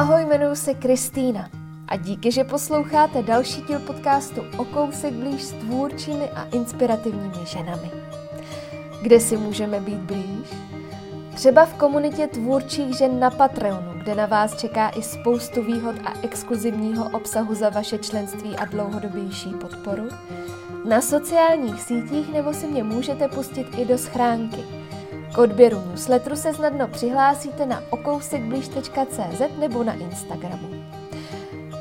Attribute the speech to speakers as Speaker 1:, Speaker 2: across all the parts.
Speaker 1: Ahoj, jmenuji se Kristýna a díky, že posloucháte další díl podcastu o kousek blíž s tvůrčími a inspirativními ženami. Kde si můžeme být blíž? Třeba v komunitě tvůrčích žen na Patreonu, kde na vás čeká i spoustu výhod a exkluzivního obsahu za vaše členství a dlouhodobější podporu. Na sociálních sítích nebo si mě můžete pustit i do schránky – k odběru newsletteru se snadno přihlásíte na okousekblíž.cz nebo na Instagramu.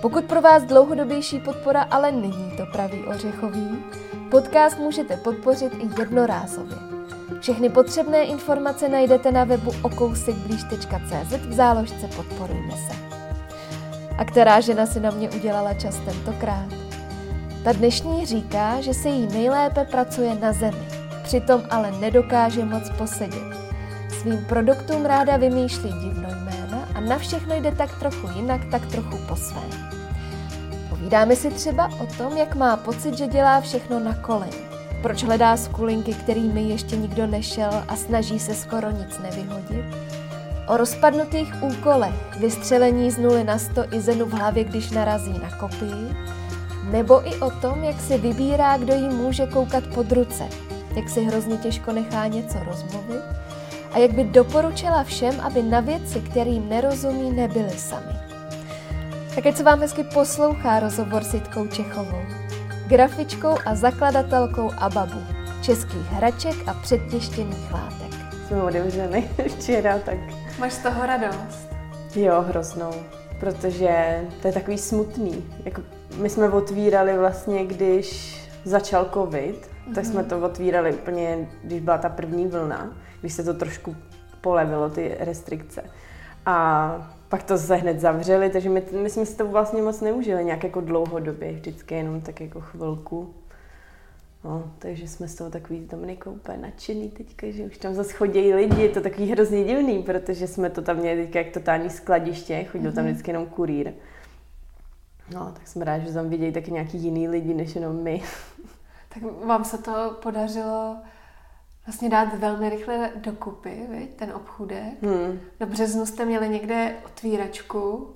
Speaker 1: Pokud pro vás dlouhodobější podpora ale není to pravý ořechový, podcast můžete podpořit i jednorázově. Všechny potřebné informace najdete na webu okousekblíž.cz v záložce Podporujme se. A která žena si na mě udělala čas tentokrát? Ta dnešní říká, že se jí nejlépe pracuje na zemi přitom ale nedokáže moc posedět. Svým produktům ráda vymýšlí divno jména a na všechno jde tak trochu jinak, tak trochu po svém. Povídáme si třeba o tom, jak má pocit, že dělá všechno na koleni. Proč hledá skulinky, kterými ještě nikdo nešel a snaží se skoro nic nevyhodit? O rozpadnutých úkolech, vystřelení z nuly na sto i zenu v hlavě, když narazí na kopii? Nebo i o tom, jak si vybírá, kdo jí může koukat pod ruce, jak si hrozně těžko nechá něco rozmluvit a jak by doporučila všem, aby na věci, kterým nerozumí, nebyli sami. Tak ať se vám hezky poslouchá rozhovor s Jitkou Čechovou, grafičkou a zakladatelkou Ababu, českých hraček a předtěštěných látek.
Speaker 2: Jsme otevřeli včera, tak...
Speaker 1: Máš z toho radost?
Speaker 2: Jo, hroznou, protože to je takový smutný. Jako my jsme otvírali vlastně, když začal covid, tak jsme to otvírali úplně, když byla ta první vlna, když se to trošku polevilo, ty restrikce. A pak to se hned zavřeli, takže my, my jsme si to vlastně moc neužili nějak jako dlouhodobě, vždycky jenom tak jako chvilku. No, takže jsme z toho takový Dominikou úplně nadšený teďka, že už tam zase chodí lidi, je to takový hrozně divný, protože jsme to tam měli teďka jak totální skladiště, chodil tam mhm. vždycky jenom kurýr. No, tak jsme rádi, že tam vidějí taky nějaký jiný lidi, než jenom my.
Speaker 1: Tak vám se to podařilo vlastně dát velmi rychle dokupy, viď, ten obchůdek. Hmm. Do březnu jste měli někde otvíračku.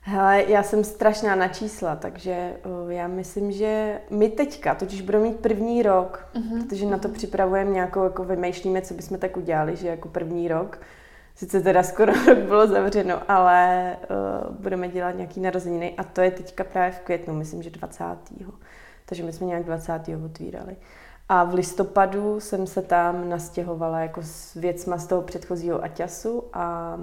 Speaker 2: Hele, já jsem strašná na čísla, takže uh, já myslím, že my teďka totiž budeme mít první rok, uh-huh. protože na to připravujeme nějakou, jako vymýšlíme, co bychom tak udělali, že jako první rok. Sice teda skoro rok bylo zavřeno, ale uh, budeme dělat nějaký narozeniny a to je teďka právě v květnu, myslím, že 20 takže my jsme nějak 20. otvírali. A v listopadu jsem se tam nastěhovala jako s věcma z toho předchozího Aťasu a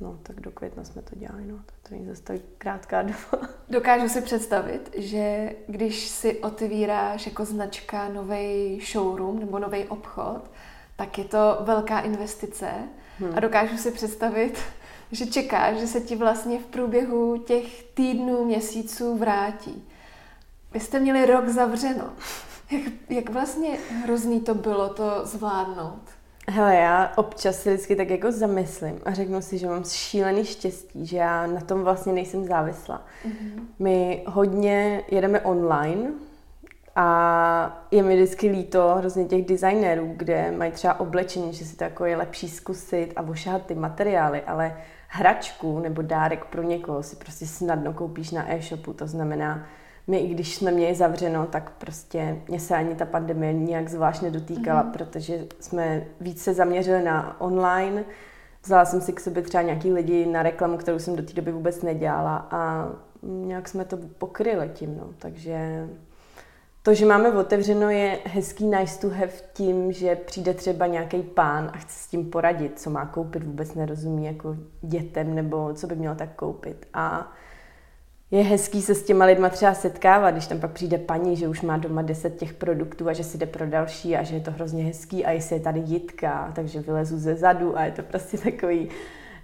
Speaker 2: no, tak do května jsme to dělali, no, to, to není zase tak krátká doba.
Speaker 1: Dokážu si představit, že když si otvíráš jako značka nový showroom nebo nový obchod, tak je to velká investice hmm. a dokážu si představit, že čekáš, že se ti vlastně v průběhu těch týdnů, měsíců vrátí. Vy jste měli rok zavřeno. Jak, jak vlastně hrozný to bylo to zvládnout?
Speaker 2: Hele, já občas si vždycky tak jako zamyslím a řeknu si, že mám šílený štěstí, že já na tom vlastně nejsem závislá. Mm-hmm. My hodně jedeme online a je mi vždycky líto hrozně těch designérů, kde mají třeba oblečení, že si to jako je lepší zkusit a ošahat ty materiály, ale hračku nebo dárek pro někoho si prostě snadno koupíš na e-shopu, to znamená, my, i když jsme měli zavřeno, tak prostě mě se ani ta pandemie nějak zvlášť nedotýkala, mm-hmm. protože jsme víc se zaměřili na online. Vzala jsem si k sobě třeba nějaký lidi na reklamu, kterou jsem do té doby vůbec nedělala a nějak jsme to pokryli tím, no. Takže to, že máme otevřeno, je hezký nice to have tím, že přijde třeba nějaký pán a chce s tím poradit, co má koupit, vůbec nerozumí jako dětem nebo co by měl tak koupit. A je hezký se s těma lidma třeba setkávat, když tam pak přijde paní, že už má doma deset těch produktů a že si jde pro další a že je to hrozně hezký a jestli je tady jitka, takže vylezu ze zadu a je to prostě takový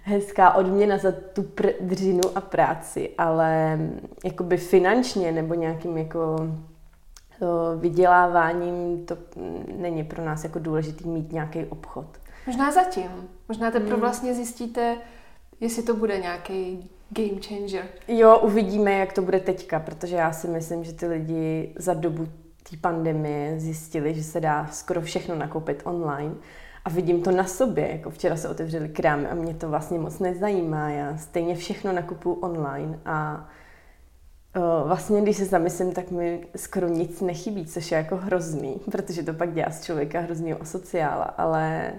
Speaker 2: hezká odměna za tu pr- dřinu a práci, ale jakoby finančně nebo nějakým jako to vyděláváním to není pro nás jako důležitý mít nějaký obchod.
Speaker 1: Možná zatím. Možná teprve hmm. vlastně zjistíte, jestli to bude nějaký game changer.
Speaker 2: Jo, uvidíme, jak to bude teďka, protože já si myslím, že ty lidi za dobu té pandemie zjistili, že se dá skoro všechno nakoupit online. A vidím to na sobě, jako včera se otevřeli krámy a mě to vlastně moc nezajímá, já stejně všechno nakupuju online a Vlastně, když se zamyslím, tak mi skoro nic nechybí, což je jako hrozný, protože to pak dělá z člověka hrozný asociála, ale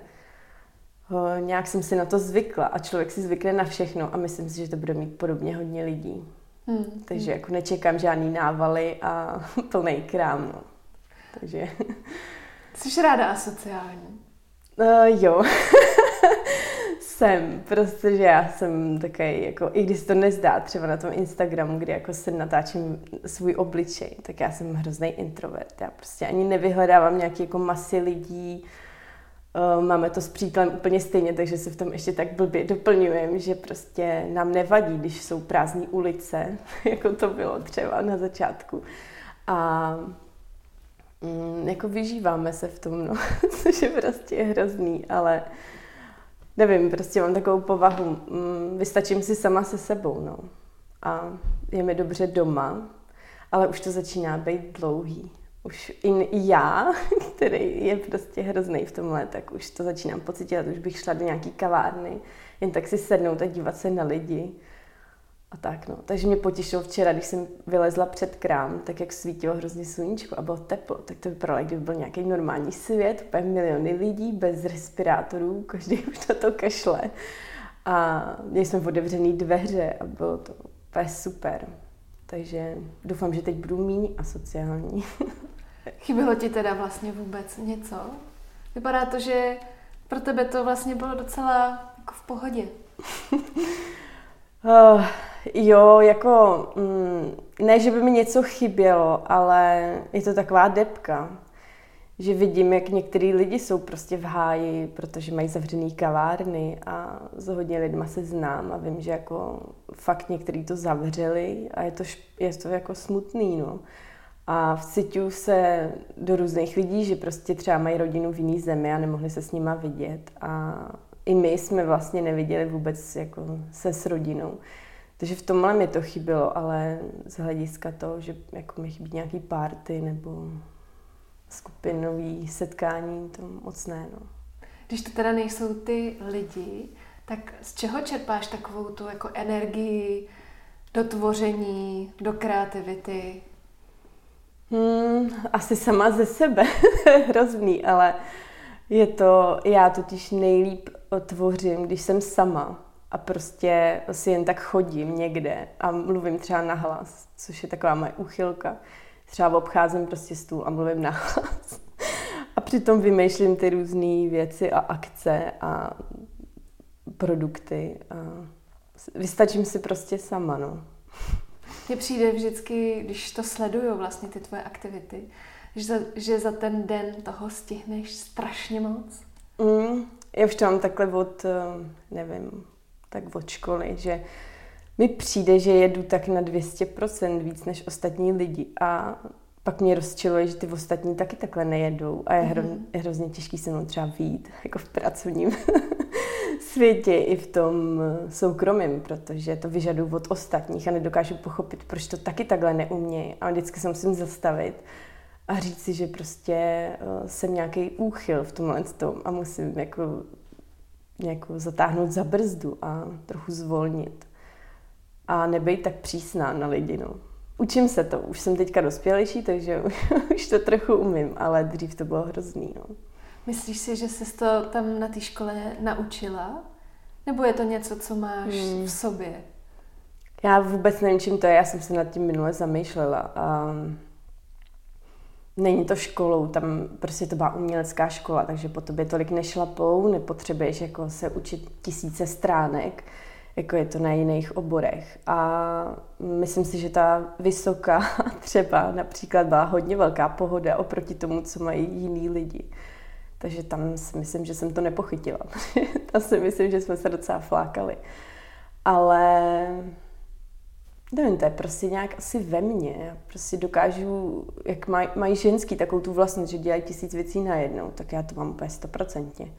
Speaker 2: nějak jsem si na to zvykla a člověk si zvykne na všechno a myslím si, že to bude mít podobně hodně lidí. Hmm. Takže jako nečekám žádný návaly a plný krám. No. Takže...
Speaker 1: Jsi ráda asociální?
Speaker 2: Uh, jo. jsem, protože já jsem takový, jako, i když se to nezdá třeba na tom Instagramu, kdy jako se natáčím svůj obličej, tak já jsem hrozný introvert. Já prostě ani nevyhledávám nějaké jako masy lidí, Uh, máme to s přítelem úplně stejně, takže se v tom ještě tak blbě doplňujeme, že prostě nám nevadí, když jsou prázdné ulice, jako to bylo třeba na začátku. A mm, jako vyžíváme se v tom, no, což je prostě hrozný, ale nevím, prostě mám takovou povahu, mm, vystačím si sama se sebou, no. A je mi dobře doma, ale už to začíná být dlouhý už i já, který je prostě hrozný v tomhle, tak už to začínám pocitovat, už bych šla do nějaký kavárny, jen tak si sednout a dívat se na lidi. A tak no. Takže mě potěšilo včera, když jsem vylezla před krám, tak jak svítilo hrozně sluníčko a bylo teplo, tak to vypadalo, kdyby byl nějaký normální svět, úplně miliony lidí bez respirátorů, každý už na to kašle. A měli jsme otevřený dveře a bylo to úplně super. Takže doufám, že teď budu méně asociální.
Speaker 1: Chybělo ti teda vlastně vůbec něco? Vypadá to, že pro tebe to vlastně bylo docela jako v pohodě.
Speaker 2: uh, jo, jako mm, ne, že by mi něco chybělo, ale je to taková depka, že vidím, jak některý lidi jsou prostě v háji, protože mají zavřený kavárny a s hodně lidma se znám a vím, že jako fakt některý to zavřeli a je to, je to jako smutný, no. A vciťuju se do různých lidí, že prostě třeba mají rodinu v jiný zemi a nemohli se s nima vidět. A i my jsme vlastně neviděli vůbec jako se s rodinou. Takže v tomhle mi to chybělo, ale z hlediska toho, že jako mi chybí nějaký párty nebo skupinový setkání, to moc ne. No.
Speaker 1: Když to teda nejsou ty lidi, tak z čeho čerpáš takovou tu jako energii do tvoření, do kreativity?
Speaker 2: Hmm, asi sama ze sebe, hrozný, ale je to, já totiž nejlíp tvořím, když jsem sama a prostě si jen tak chodím někde a mluvím třeba na hlas, což je taková moje úchylka. Třeba obcházím prostě stůl a mluvím na hlas. A přitom vymýšlím ty různé věci a akce a produkty. A vystačím si prostě sama, no.
Speaker 1: Mně přijde vždycky, když to sleduju vlastně ty tvoje aktivity, že za, že za ten den toho stihneš strašně moc.
Speaker 2: Mm, já už to mám takhle od, eh, nevím, tak od školy, že mi přijde, že jedu tak na 200% víc než ostatní lidi a pak mě rozčiluje, že ty ostatní taky takhle nejedou a je, hro, mm-hmm. je hrozně těžký se mnou třeba výjít, jako v pracovním světě i v tom eh, soukromém, protože to vyžaduju od ostatních a nedokážu pochopit, proč to taky takhle neumějí. A vždycky se musím zastavit a říct si, že prostě eh, jsem nějaký úchyl v tomhle tom a musím jako nějakou zatáhnout za brzdu a trochu zvolnit. A nebejt tak přísná na lidi, no. Učím se to, už jsem teďka dospělejší, takže už to trochu umím, ale dřív to bylo hrozný, no.
Speaker 1: Myslíš si, že jsi to tam na té škole naučila? Nebo je to něco, co máš hmm. v sobě?
Speaker 2: Já vůbec nevím, čím to je. Já jsem se nad tím minule zamýšlela. Um, není to školou, tam prostě to byla umělecká škola, takže po tobě tolik nešlapou, nepotřebuješ jako se učit tisíce stránek, jako je to na jiných oborech. A myslím si, že ta vysoká třeba například byla hodně velká pohoda oproti tomu, co mají jiní lidi. Takže tam si myslím, že jsem to nepochytila. tam si myslím, že jsme se docela flákali. Ale nevím, to je prostě nějak asi ve mně. Já prostě dokážu, jak maj, mají ženský takovou tu vlastnost, že dělají tisíc věcí najednou, tak já to mám úplně stoprocentně.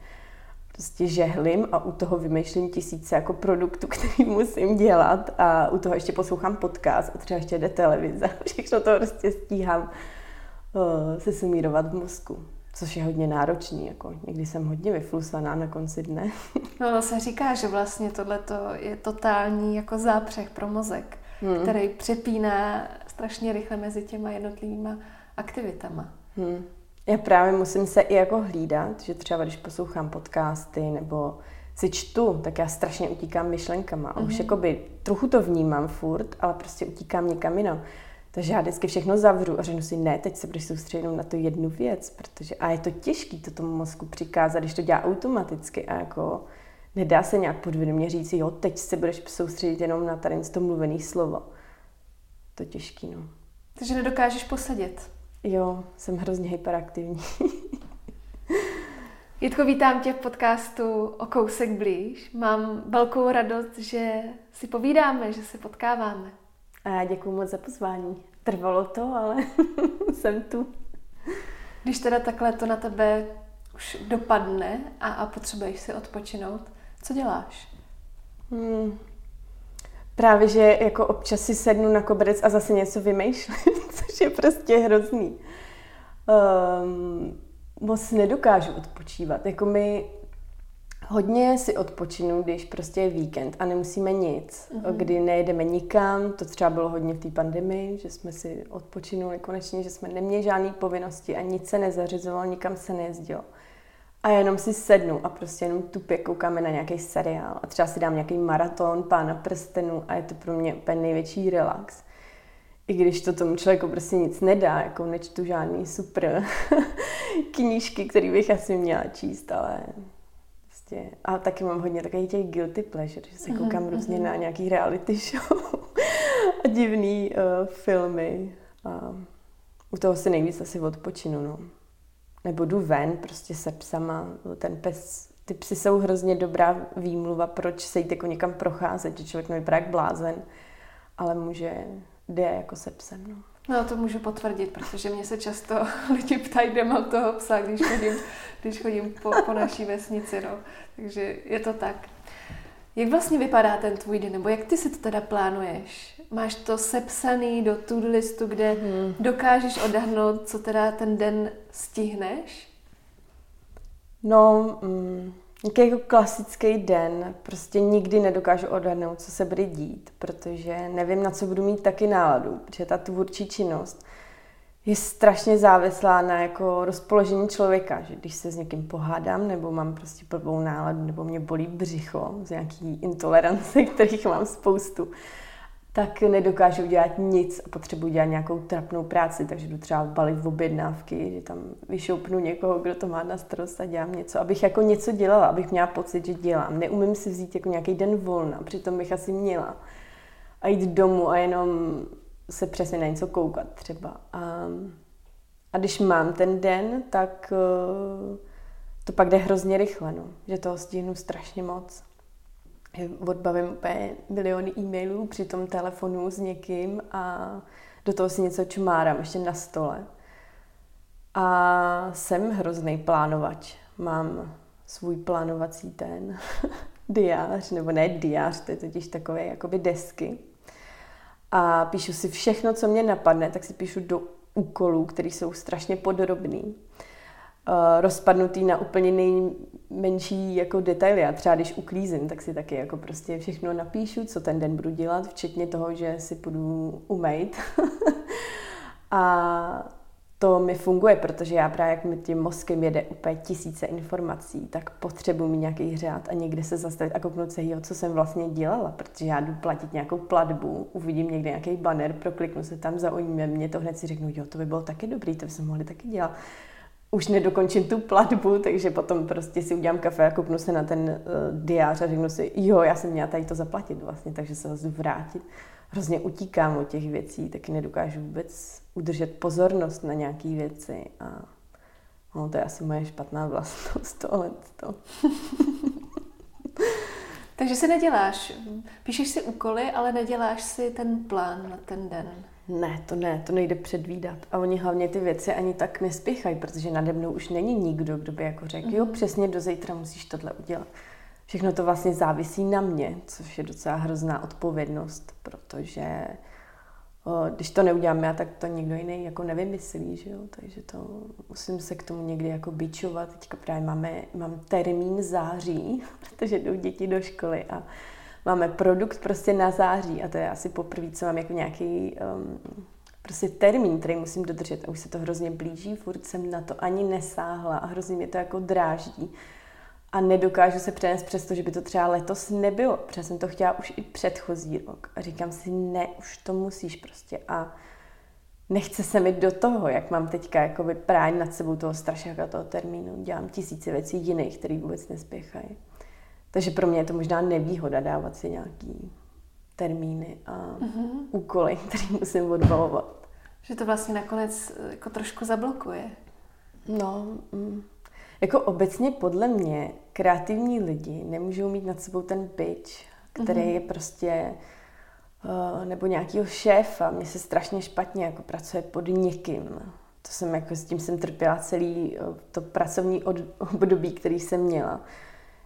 Speaker 2: Prostě žehlím a u toho vymýšlím tisíce jako produktů, který musím dělat a u toho ještě poslouchám podcast a třeba ještě jde televize. Všechno to prostě stíhám uh, se sumírovat v mozku. což je hodně náročný. Jako někdy jsem hodně vyflusaná na konci dne.
Speaker 1: No se říká, že vlastně tohle je totální jako zápřeh pro mozek, hmm. který přepíná strašně rychle mezi těma jednotlivýma aktivitama. Hmm.
Speaker 2: Já právě musím se i jako hlídat, že třeba když poslouchám podcasty nebo si čtu, tak já strašně utíkám myšlenkama. A mm-hmm. už mhm. jakoby trochu to vnímám furt, ale prostě utíkám někam jinam. Takže já vždycky všechno zavřu a řeknu si, ne, teď se budeš soustředit na tu jednu věc, protože a je to těžké to tomu mozku přikázat, když to dělá automaticky a jako nedá se nějak podvědomě říct, jo, teď se budeš soustředit jenom na tady to mluvený slovo. To je těžký, no.
Speaker 1: Takže nedokážeš posadit.
Speaker 2: Jo, jsem hrozně hyperaktivní.
Speaker 1: Jitko, vítám tě v podcastu O kousek blíž. Mám velkou radost, že si povídáme, že se potkáváme.
Speaker 2: A já děkuji moc za pozvání. Trvalo to, ale jsem tu.
Speaker 1: Když teda takhle to na tebe už dopadne a, a potřebuješ si odpočinout, co děláš? Hmm.
Speaker 2: Právě, že jako občas si sednu na koberec a zase něco vymýšlím, což je prostě hrozný. Um, moc nedokážu odpočívat. Jako my hodně si odpočinu, když prostě je víkend a nemusíme nic, mm-hmm. kdy nejedeme nikam, to třeba bylo hodně v té pandemii, že jsme si odpočinuli konečně, že jsme neměli žádné povinnosti a nic se nezařizovalo, nikam se nejezdilo. A jenom si sednu a prostě jenom tupě koukáme na nějaký seriál a třeba si dám nějaký maraton Pána prstenů a je to pro mě úplně největší relax i když to tomu člověku prostě nic nedá, jako nečtu žádný super knížky, který bych asi měla číst, ale prostě, a taky mám hodně takových těch guilty pleasure, že se koukám mm-hmm. různě na nějaký reality show a divný uh, filmy a u toho si nejvíc asi odpočinu, no. Nebo jdu ven prostě se psama, ten pes, ty psy jsou hrozně dobrá výmluva, proč se jít jako někam procházet, že člověk nevypadá jak blázen, ale může jde jako se psem. No.
Speaker 1: No to můžu potvrdit, protože mě se často lidi ptají, kde mám toho psa, když chodím, když chodím po, po naší vesnici. No. Takže je to tak. Jak vlastně vypadá ten tvůj den, nebo jak ty si to teda plánuješ? Máš to sepsaný do to listu, kde hmm. dokážeš odhadnout, co teda ten den stihneš?
Speaker 2: No, mm, Nějaký jako klasický den, prostě nikdy nedokážu odhadnout, co se bude dít, protože nevím, na co budu mít taky náladu, protože ta tvůrčí činnost je strašně závislá na jako rozpoložení člověka, že když se s někým pohádám, nebo mám prostě blbou náladu, nebo mě bolí břicho z nějaký intolerance, kterých mám spoustu, tak nedokážu dělat nic a potřebuji dělat nějakou trapnou práci, takže jdu třeba balit v objednávky, že tam vyšoupnu někoho, kdo to má na starost a dělám něco, abych jako něco dělala, abych měla pocit, že dělám. Neumím si vzít jako nějaký den volna, přitom bych asi měla. A jít domů a jenom se přesně na něco koukat třeba. A, a když mám ten den, tak eh, to pak jde hrozně rychle, no. že toho stihnu strašně moc odbavím úplně miliony e-mailů při tom telefonu s někým a do toho si něco čmárám ještě na stole. A jsem hrozný plánovač. Mám svůj plánovací ten diář, nebo ne diář, to je totiž takové jakoby desky. A píšu si všechno, co mě napadne, tak si píšu do úkolů, které jsou strašně podrobný. Uh, rozpadnutý na úplně nejmenší jako detaily. A třeba když uklízím, tak si taky jako prostě všechno napíšu, co ten den budu dělat, včetně toho, že si půjdu umejt. a to mi funguje, protože já právě jak mi tím mozkem jede úplně tisíce informací, tak potřebuji mít nějaký řád a někde se zastavit a kouknout se, jo, co jsem vlastně dělala, protože já jdu platit nějakou platbu, uvidím někde nějaký banner, prokliknu se tam, zaujíme mě to, hned si řeknu, jo, to by bylo taky dobrý, to bychom mohli taky dělat už nedokončím tu platbu, takže potom prostě si udělám kafe a koupnu se na ten uh, diář a řeknu si, jo, já jsem měla tady to zaplatit vlastně, takže se zase vrátit. Hrozně utíkám od těch věcí, taky nedokážu vůbec udržet pozornost na nějaké věci a no, to je asi moje špatná vlastnost tohle.
Speaker 1: takže si neděláš, píšeš si úkoly, ale neděláš si ten plán na ten den.
Speaker 2: Ne, to ne, to nejde předvídat. A oni hlavně ty věci ani tak nespěchají, protože nade mnou už není nikdo, kdo by jako řekl, mm-hmm. jo, mhm. přesně do zítra musíš tohle udělat. Všechno to vlastně závisí na mě, což je docela hrozná odpovědnost, protože když to neudělám já, tak to někdo jiný jako nevymyslí, že jo? takže to musím se k tomu někdy jako bičovat. Teďka právě máme, mám termín září, protože jdou děti do školy a máme produkt prostě na září a to je asi poprvé, co mám jako nějaký um, prostě termín, který musím dodržet a už se to hrozně blíží, furt jsem na to ani nesáhla a hrozně mě to jako dráždí. A nedokážu se přenést přes to, že by to třeba letos nebylo, protože jsem to chtěla už i předchozí rok a říkám si, ne, už to musíš prostě. A nechce se mi do toho, jak mám teďka jako práň nad sebou toho strašáka toho termínu, dělám tisíce věcí jiných, které vůbec nespěchají. Takže pro mě je to možná nevýhoda dávat si nějaký termíny a mm-hmm. úkoly, které musím odbalovat.
Speaker 1: Že to vlastně nakonec jako trošku zablokuje.
Speaker 2: No, mm. Jako obecně podle mě kreativní lidi nemůžou mít nad sebou ten pitch, který mm-hmm. je prostě uh, nebo nějakýho šéfa. Mně se strašně špatně jako pracuje pod někým. To jsem jako s tím jsem trpěla celý uh, to pracovní od, období, který jsem měla.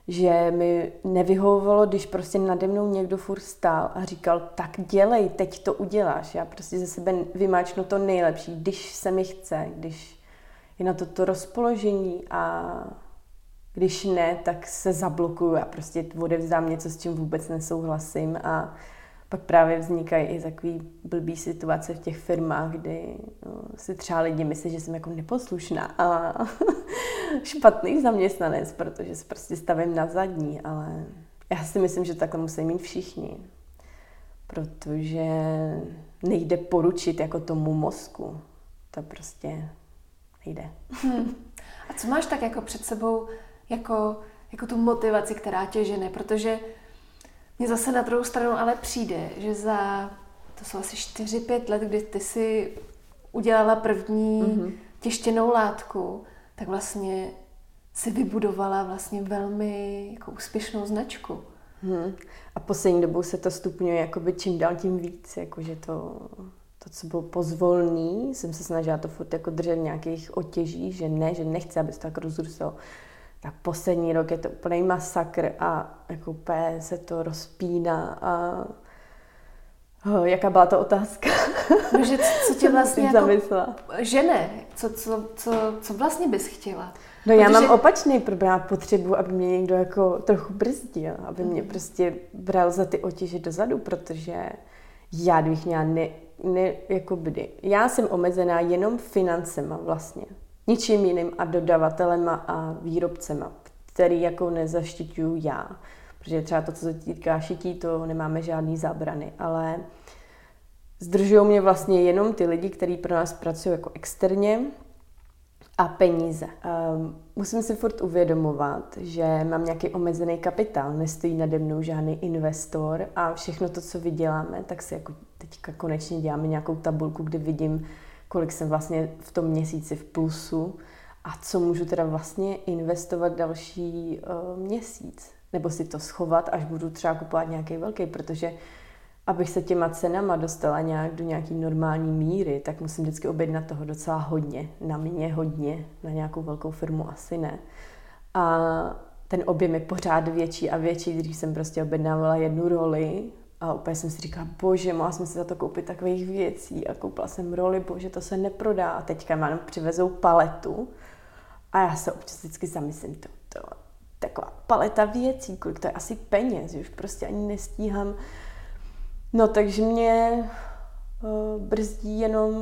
Speaker 2: Že mi nevyhovovalo, když prostě nade mnou někdo furt stál a říkal, tak dělej, teď to uděláš. Já prostě ze sebe vymáčnu to nejlepší, když se mi chce, když je na to to rozpoložení a když ne, tak se zablokuju a prostě odevzdám něco, s čím vůbec nesouhlasím a pak právě vznikají i takový blbý situace v těch firmách, kdy no, si třeba lidi myslí, že jsem jako neposlušná a špatný zaměstnanec, protože se prostě stavím na zadní, ale já si myslím, že takhle musí mít všichni, protože nejde poručit jako tomu mozku. To prostě jde. Hmm.
Speaker 1: A co máš tak jako před sebou jako, jako tu motivaci, která tě žene? Protože mně zase na druhou stranu ale přijde, že za, to jsou asi 4-5 let, kdy ty si udělala první mm-hmm. těštěnou látku, tak vlastně si vybudovala vlastně velmi jako úspěšnou značku.
Speaker 2: Hmm. A poslední dobou se to stupňuje jakoby čím dál tím víc, jakože to to, co bylo pozvolný, jsem se snažila to furt jako držet nějakých otěží, že ne, že nechci, aby se to tak rozrůstalo. Tak poslední rok je to úplný masakr a jako úplně se to rozpíná a Oh, jaká byla to otázka?
Speaker 1: No, že co tě vlastně jako zamyslela. žene? Co, co, co, co vlastně bys chtěla? No
Speaker 2: Protože... já mám opačný problém, já potřebuji, aby mě někdo jako trochu brzdil, aby mě mm. prostě bral za ty otěže dozadu, protože já bych měla ne, ne, jako by, já jsem omezená jenom financema vlastně. Ničím jiným a dodavatelema a výrobcema, který jako nezaštiťuju já. Protože třeba to, co se týká šití, to nemáme žádný zábrany, ale zdržují mě vlastně jenom ty lidi, kteří pro nás pracují jako externě a peníze. Um, musím si furt uvědomovat, že mám nějaký omezený kapitál, nestojí nade mnou žádný investor a všechno to, co vyděláme, tak si jako teďka konečně děláme nějakou tabulku, kde vidím, kolik jsem vlastně v tom měsíci v plusu a co můžu teda vlastně investovat další uh, měsíc. Nebo si to schovat, až budu třeba kupovat nějaký velký, protože abych se těma cenama dostala nějak do nějaký normální míry, tak musím vždycky objednat toho docela hodně. Na mě hodně, na nějakou velkou firmu asi ne. A ten objem je pořád větší a větší, když jsem prostě objednávala jednu roli a úplně jsem si říkala, bože, mohla jsem si za to koupit takových věcí a koupila jsem roli, bože, to se neprodá. A teďka mám přivezou paletu a já se občas vždycky zamyslím, to, to taková paleta věcí, kolik to je asi peněz, už prostě ani nestíhám No takže mě uh, brzdí jenom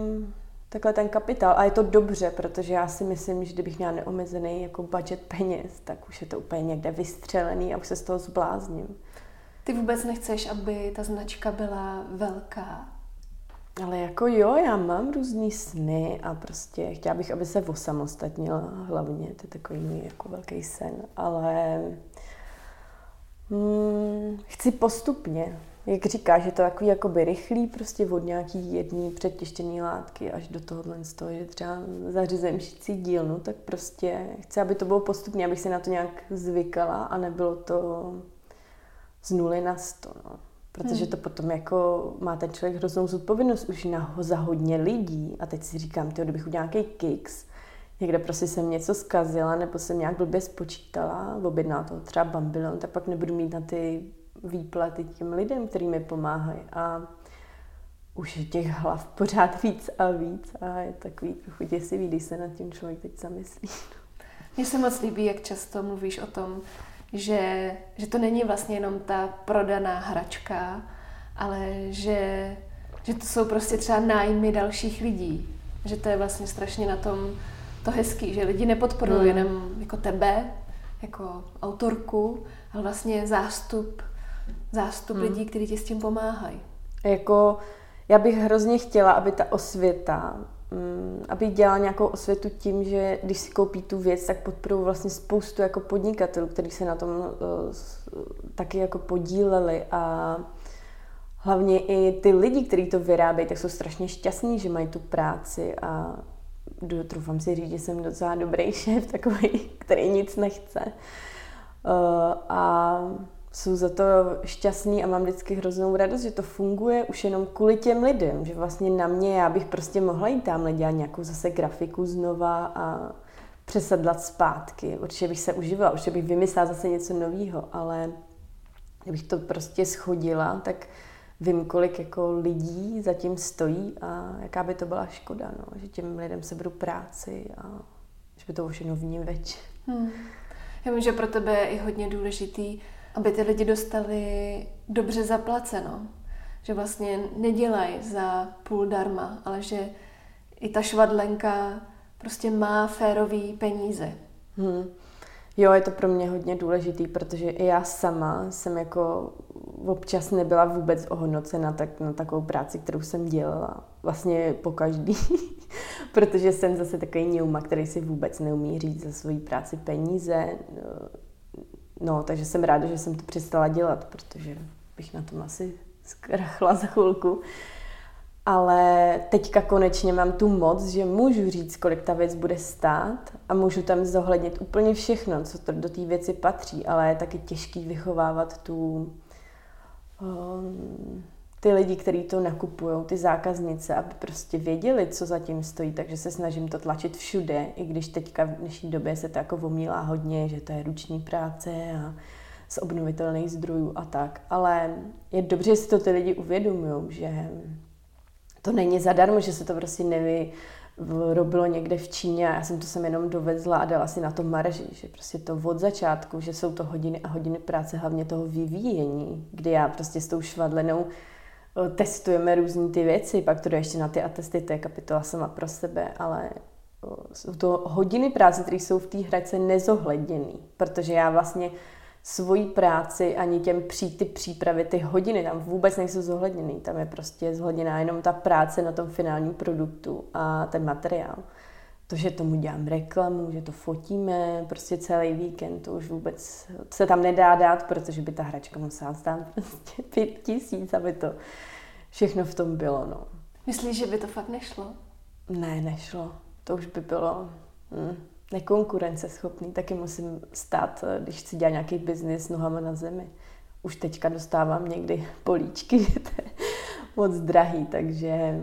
Speaker 2: takhle ten kapitál. A je to dobře, protože já si myslím, že kdybych měla neomezený jako budget peněz, tak už je to úplně někde vystřelený a už se z toho zblázním.
Speaker 1: Ty vůbec nechceš, aby ta značka byla velká?
Speaker 2: Ale jako jo, já mám různý sny a prostě chtěla bych, aby se osamostatnila hlavně, to je takový můj jako velký sen, ale hmm, chci postupně jak říkáš, že to takový jakoby rychlý, prostě od nějaký jedný předtěštěný látky až do tohohle z toho, že třeba zařizem šicí dílnu, tak prostě chci, aby to bylo postupně, abych si na to nějak zvykala a nebylo to z nuly na sto, no. Protože hmm. to potom jako má ten člověk hroznou zodpovědnost už na, za hodně lidí. A teď si říkám, ty, kdybych udělal nějaký kicks, někde prostě jsem něco zkazila, nebo jsem nějak blbě spočítala, objednala to třeba bambilon, tak pak nebudu mít na ty výplaty těm lidem, který mi pomáhají. A už je těch hlav pořád víc a víc a je takový trochu děsivý, když se nad tím člověk teď zamyslí.
Speaker 1: Mně se moc líbí, jak často mluvíš o tom, že, že to není vlastně jenom ta prodaná hračka, ale že, že to jsou prostě třeba nájmy dalších lidí. Že to je vlastně strašně na tom to hezký, že lidi nepodporují hmm. jenom jako tebe, jako autorku, ale vlastně zástup, zástup hmm. lidí, kteří ti s tím pomáhají.
Speaker 2: Jako, já bych hrozně chtěla, aby ta osvěta, aby dělala nějakou osvětu tím, že když si koupí tu věc, tak podporují vlastně spoustu jako podnikatelů, kteří se na tom uh, taky jako podíleli a hlavně i ty lidi, kteří to vyrábějí, tak jsou strašně šťastní, že mají tu práci a doufám si říct, že jsem docela dobrý šéf, takový, který nic nechce. Uh, a jsou za to šťastný a mám vždycky hroznou radost, že to funguje už jenom kvůli těm lidem, že vlastně na mě, já bych prostě mohla jít tamhle dělat nějakou zase grafiku znova a přesadlat zpátky. Určitě bych se užívala, určitě bych vymyslela zase něco nového, ale kdybych to prostě schodila, tak vím, kolik jako lidí zatím stojí a jaká by to byla škoda, no, že těm lidem se budu práci a že by to všechno vním več. Hmm.
Speaker 1: Já vím, že pro tebe je hodně důležitý, aby ty lidi dostali dobře zaplaceno. Že vlastně nedělají za půl darma, ale že i ta švadlenka prostě má férový peníze. Hmm.
Speaker 2: Jo, je to pro mě hodně důležitý, protože i já sama jsem jako občas nebyla vůbec ohodnocena tak na takovou práci, kterou jsem dělala. Vlastně po každý. protože jsem zase takový něuma, který si vůbec neumí říct za svoji práci peníze. No, takže jsem ráda, že jsem to přestala dělat, protože bych na tom asi zkrachla za chvilku. Ale teďka konečně mám tu moc, že můžu říct, kolik ta věc bude stát a můžu tam zohlednit úplně všechno, co to do té věci patří, ale je taky těžký vychovávat tu, um, ty lidi, kteří to nakupují, ty zákaznice, aby prostě věděli, co zatím stojí, takže se snažím to tlačit všude, i když teďka v dnešní době se to jako vomílá hodně, že to je ruční práce a z obnovitelných zdrojů a tak, ale je dobře, že si to ty lidi uvědomují, že to není zadarmo, že se to prostě nevy, robilo někde v Číně a já jsem to sem jenom dovezla a dala si na to marži, že prostě to od začátku, že jsou to hodiny a hodiny práce, hlavně toho vyvíjení, kdy já prostě s tou švadlenou testujeme různé ty věci, pak to jde ještě na ty atesty, to je kapitola sama pro sebe, ale jsou to hodiny práce, které jsou v té hračce nezohledněné, protože já vlastně svoji práci ani těm pří, ty přípravy, ty hodiny tam vůbec nejsou zohledněny. Tam je prostě zohledněná jenom ta práce na tom finálním produktu a ten materiál. To, že tomu dělám reklamu, že to fotíme, prostě celý víkend, to už vůbec se tam nedá dát, protože by ta hračka musela stát prostě pět tisíc, aby to všechno v tom bylo. No.
Speaker 1: Myslíš, že by to fakt nešlo?
Speaker 2: Ne, nešlo. To už by bylo... Hm nekonkurenceschopný, taky musím stát, když chci dělat nějaký biznis nohama na zemi. Už teďka dostávám někdy políčky, že to je moc drahý, takže...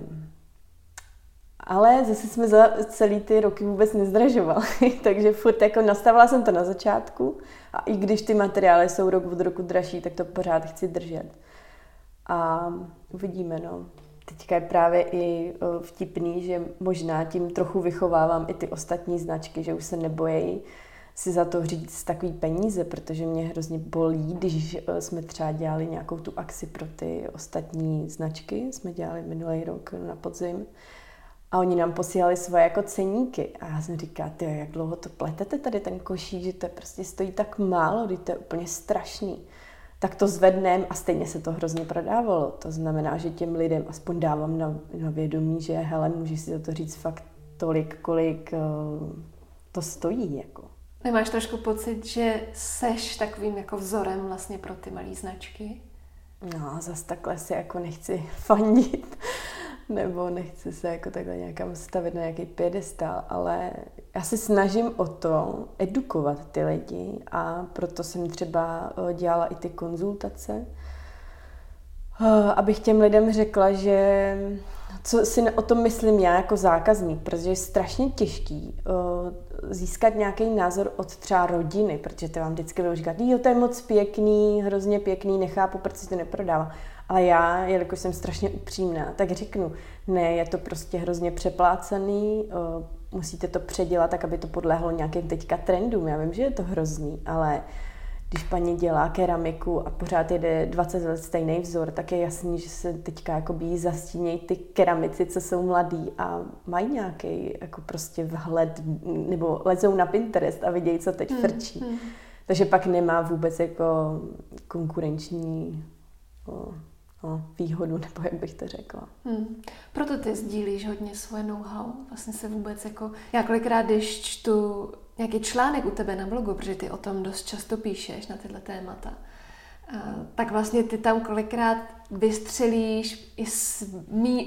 Speaker 2: Ale zase jsme za celý ty roky vůbec nezdražovali, takže furt jako nastavila jsem to na začátku a i když ty materiály jsou rok od roku dražší, tak to pořád chci držet. A uvidíme, no. Teďka je právě i vtipný, že možná tím trochu vychovávám i ty ostatní značky, že už se nebojí si za to říct takový peníze, protože mě hrozně bolí, když jsme třeba dělali nějakou tu akci pro ty ostatní značky, jsme dělali minulý rok na podzim, a oni nám posílali svoje jako ceníky. A já jsem říkala, ty, jak dlouho to pletete tady ten košík, že to prostě stojí tak málo, když to je úplně strašný tak to zvedneme a stejně se to hrozně prodávalo. To znamená, že těm lidem aspoň dávám na, na vědomí, že hele, můžeš si za to říct fakt tolik, kolik uh, to stojí. Jako.
Speaker 1: Nemáš trošku pocit, že seš takovým jako vzorem vlastně pro ty malé značky?
Speaker 2: No, zase takhle si jako nechci fandit nebo nechci se jako takhle nějakam stavit na nějaký pědestal, ale já se snažím o to edukovat ty lidi a proto jsem třeba eh, dělala i ty konzultace. Uh, abych těm lidem řekla, že co si o tom myslím já jako zákazník, protože je strašně těžký uh, získat nějaký názor od třeba rodiny, protože ty vám vždycky budou říkat, jo, to je moc pěkný, hrozně pěkný, nechápu, proč si to neprodává. Ale já, jelikož jsem strašně upřímná, tak řeknu, ne, je to prostě hrozně přeplácený, uh, musíte to předělat tak, aby to podlehlo nějakým teďka trendům. Já vím, že je to hrozný, ale když paní dělá keramiku a pořád jede 20 let stejný vzor, tak je jasný, že se teďka jakoby zastínějí ty keramici, co jsou mladí a mají nějaký jako prostě vhled, nebo lezou na Pinterest a vidějí, co teď hmm, frčí. Hmm. Takže pak nemá vůbec jako konkurenční o, o, výhodu, nebo jak bych to řekla. Hmm.
Speaker 1: Proto ty sdílíš hodně svoje know-how. Vlastně se vůbec jako, já kolikrát, když čtu nějaký článek u tebe na blogu, protože ty o tom dost často píšeš na tyhle témata, tak vlastně ty tam kolikrát vystřelíš i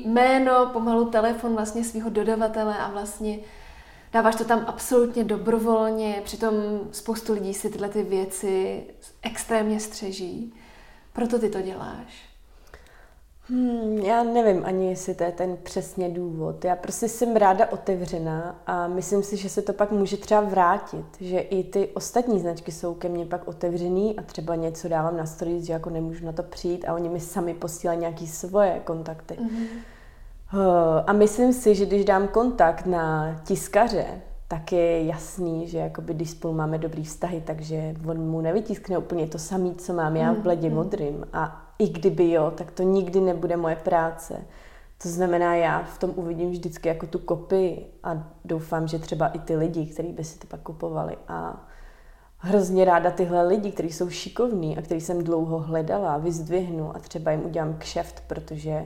Speaker 1: jméno, pomalu telefon vlastně svého dodavatele a vlastně dáváš to tam absolutně dobrovolně, přitom spoustu lidí si tyhle ty věci extrémně střeží. Proto ty to děláš.
Speaker 2: Hmm, já nevím ani, jestli to je ten přesně důvod. Já prostě jsem ráda otevřená a myslím si, že se to pak může třeba vrátit, že i ty ostatní značky jsou ke mně pak otevřený a třeba něco dávám na stories, že jako nemůžu na to přijít a oni mi sami posílají nějaký svoje kontakty. Mm-hmm. A myslím si, že když dám kontakt na tiskaře, tak je jasný, že jakoby, když spolu máme dobrý vztahy, takže on mu nevytiskne úplně to samé, co mám já v bledě mm-hmm. modrým. A i kdyby jo, tak to nikdy nebude moje práce. To znamená, já v tom uvidím vždycky jako tu kopii a doufám, že třeba i ty lidi, kteří by si to pak kupovali. A hrozně ráda tyhle lidi, kteří jsou šikovní a který jsem dlouho hledala, vyzdvihnu a třeba jim udělám kšeft, protože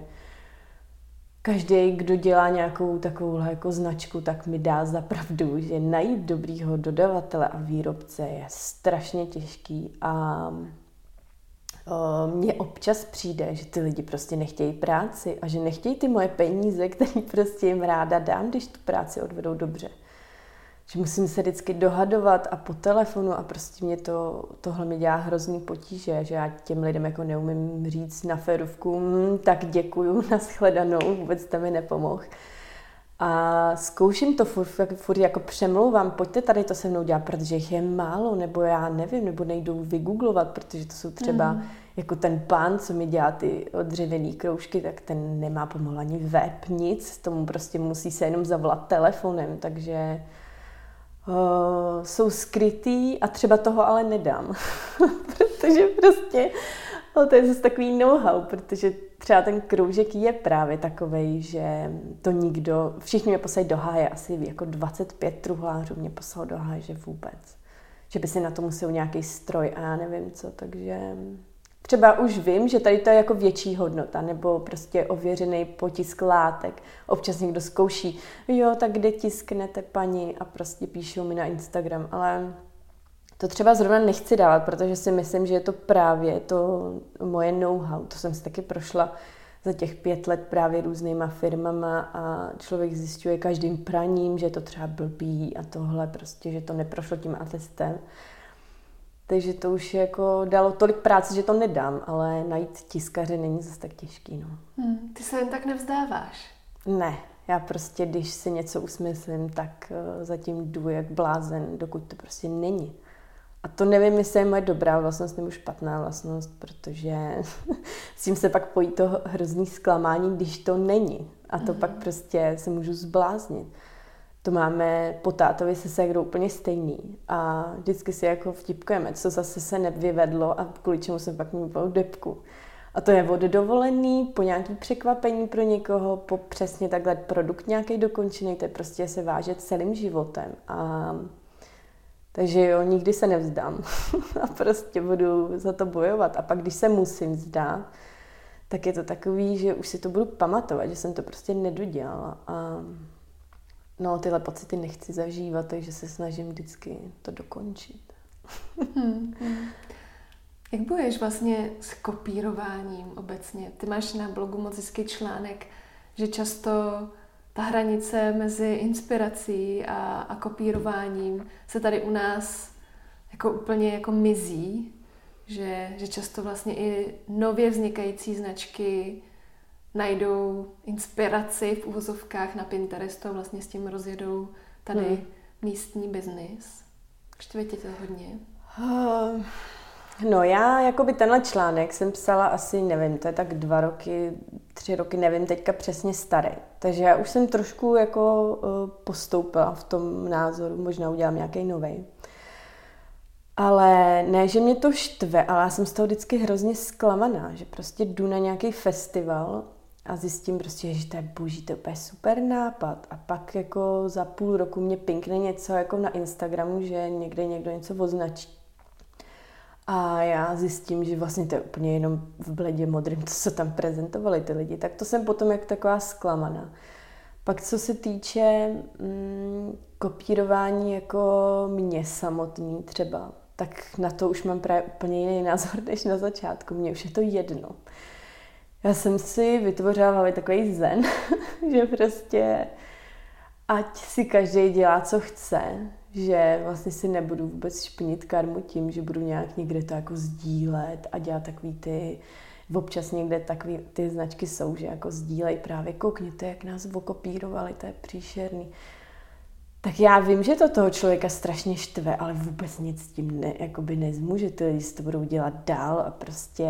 Speaker 2: každý, kdo dělá nějakou takovou jako značku, tak mi dá za pravdu, že najít dobrýho dodavatele a výrobce je strašně těžký a mně občas přijde, že ty lidi prostě nechtějí práci a že nechtějí ty moje peníze, které prostě jim ráda dám, když tu práci odvedou dobře. Že musím se vždycky dohadovat a po telefonu a prostě mě to, tohle mi dělá hrozný potíže, že já těm lidem jako neumím říct na férovku, hm, tak děkuju, nashledanou, vůbec to mi nepomohl. A zkouším to furt, furt jako přemlouvám, pojďte tady to se mnou dělat, protože jich je málo, nebo já nevím, nebo nejdou vygooglovat, protože to jsou třeba mm. jako ten pán, co mi dělá ty dřevěné kroužky, tak ten nemá pomalu ani web, nic, tomu prostě musí se jenom zavolat telefonem, takže uh, jsou skrytý a třeba toho ale nedám, protože prostě No, to je zase takový know-how, protože třeba ten kroužek je právě takový, že to nikdo, všichni mě poslali do háje, asi jako 25 truhlářů mě poslalo do háje, že vůbec. Že by si na to musel nějaký stroj a já nevím co, takže třeba už vím, že tady to je jako větší hodnota, nebo prostě ověřený potisk látek. Občas někdo zkouší, jo, tak kde tisknete paní a prostě píšou mi na Instagram, ale to třeba zrovna nechci dávat, protože si myslím, že je to právě to moje know-how. To jsem si taky prošla za těch pět let právě různýma firmama a člověk zjišťuje každým praním, že je to třeba blbý a tohle prostě, že to neprošlo tím atestem. Takže to už jako dalo tolik práce, že to nedám, ale najít tiskaře není zase tak těžký. No.
Speaker 1: Hmm, ty se jen tak nevzdáváš?
Speaker 2: Ne, já prostě, když si něco usmyslím, tak uh, zatím jdu jak blázen, dokud to prostě není. A to nevím, jestli je moje dobrá vlastnost nebo špatná vlastnost, protože s tím se pak pojí to hrozný zklamání, když to není. A to mm-hmm. pak prostě se můžu zbláznit. To máme po tátovi se ségrou úplně stejný. A vždycky si jako vtipkujeme, co zase se nevyvedlo a kvůli čemu jsem pak mluvil depku. A to je od dovolený, po nějaký překvapení pro někoho, po přesně takhle produkt nějaký dokončený, to je prostě se vážet celým životem. A takže jo, nikdy se nevzdám a prostě budu za to bojovat. A pak, když se musím vzdát, tak je to takový, že už si to budu pamatovat, že jsem to prostě nedodělala. A no, tyhle pocity nechci zažívat, takže se snažím vždycky to dokončit.
Speaker 1: hmm. Jak boješ vlastně s kopírováním obecně? Ty máš na blogu moc hezký článek, že často ta hranice mezi inspirací a, a kopírováním se tady u nás jako úplně jako mizí, že, že často vlastně i nově vznikající značky najdou inspiraci v uvozovkách na Pinterestu a vlastně s tím rozjedou tady hmm. místní biznis. Štve tě to hodně? Uh,
Speaker 2: no já, jako by tenhle článek jsem psala asi, nevím, to je tak dva roky, tři roky, nevím teďka přesně starý. Takže já už jsem trošku jako uh, postoupila v tom názoru, možná udělám nějaký nový. Ale ne, že mě to štve, ale já jsem z toho vždycky hrozně zklamaná, že prostě jdu na nějaký festival a zjistím prostě, že to je boží, to je super nápad. A pak jako za půl roku mě pinkne něco jako na Instagramu, že někde někdo něco označí. A já zjistím, že vlastně to je úplně jenom v bledě modrým, co tam prezentovali ty lidi. Tak to jsem potom jak taková zklamaná. Pak co se týče mm, kopírování jako mě samotný třeba, tak na to už mám právě úplně jiný názor než na začátku. Mně už je to jedno. Já jsem si vytvořila takový zen, že prostě ať si každý dělá, co chce, že vlastně si nebudu vůbec špinit karmu tím, že budu nějak někde to jako sdílet a dělat takový ty, občas někde takový ty značky jsou, že jako sdílej právě, koukněte, jak nás okopírovali, to je příšerný. Tak já vím, že to toho člověka strašně štve, ale vůbec nic s tím ne, jakoby nezmůže. Ty lidi to budou dělat dál a prostě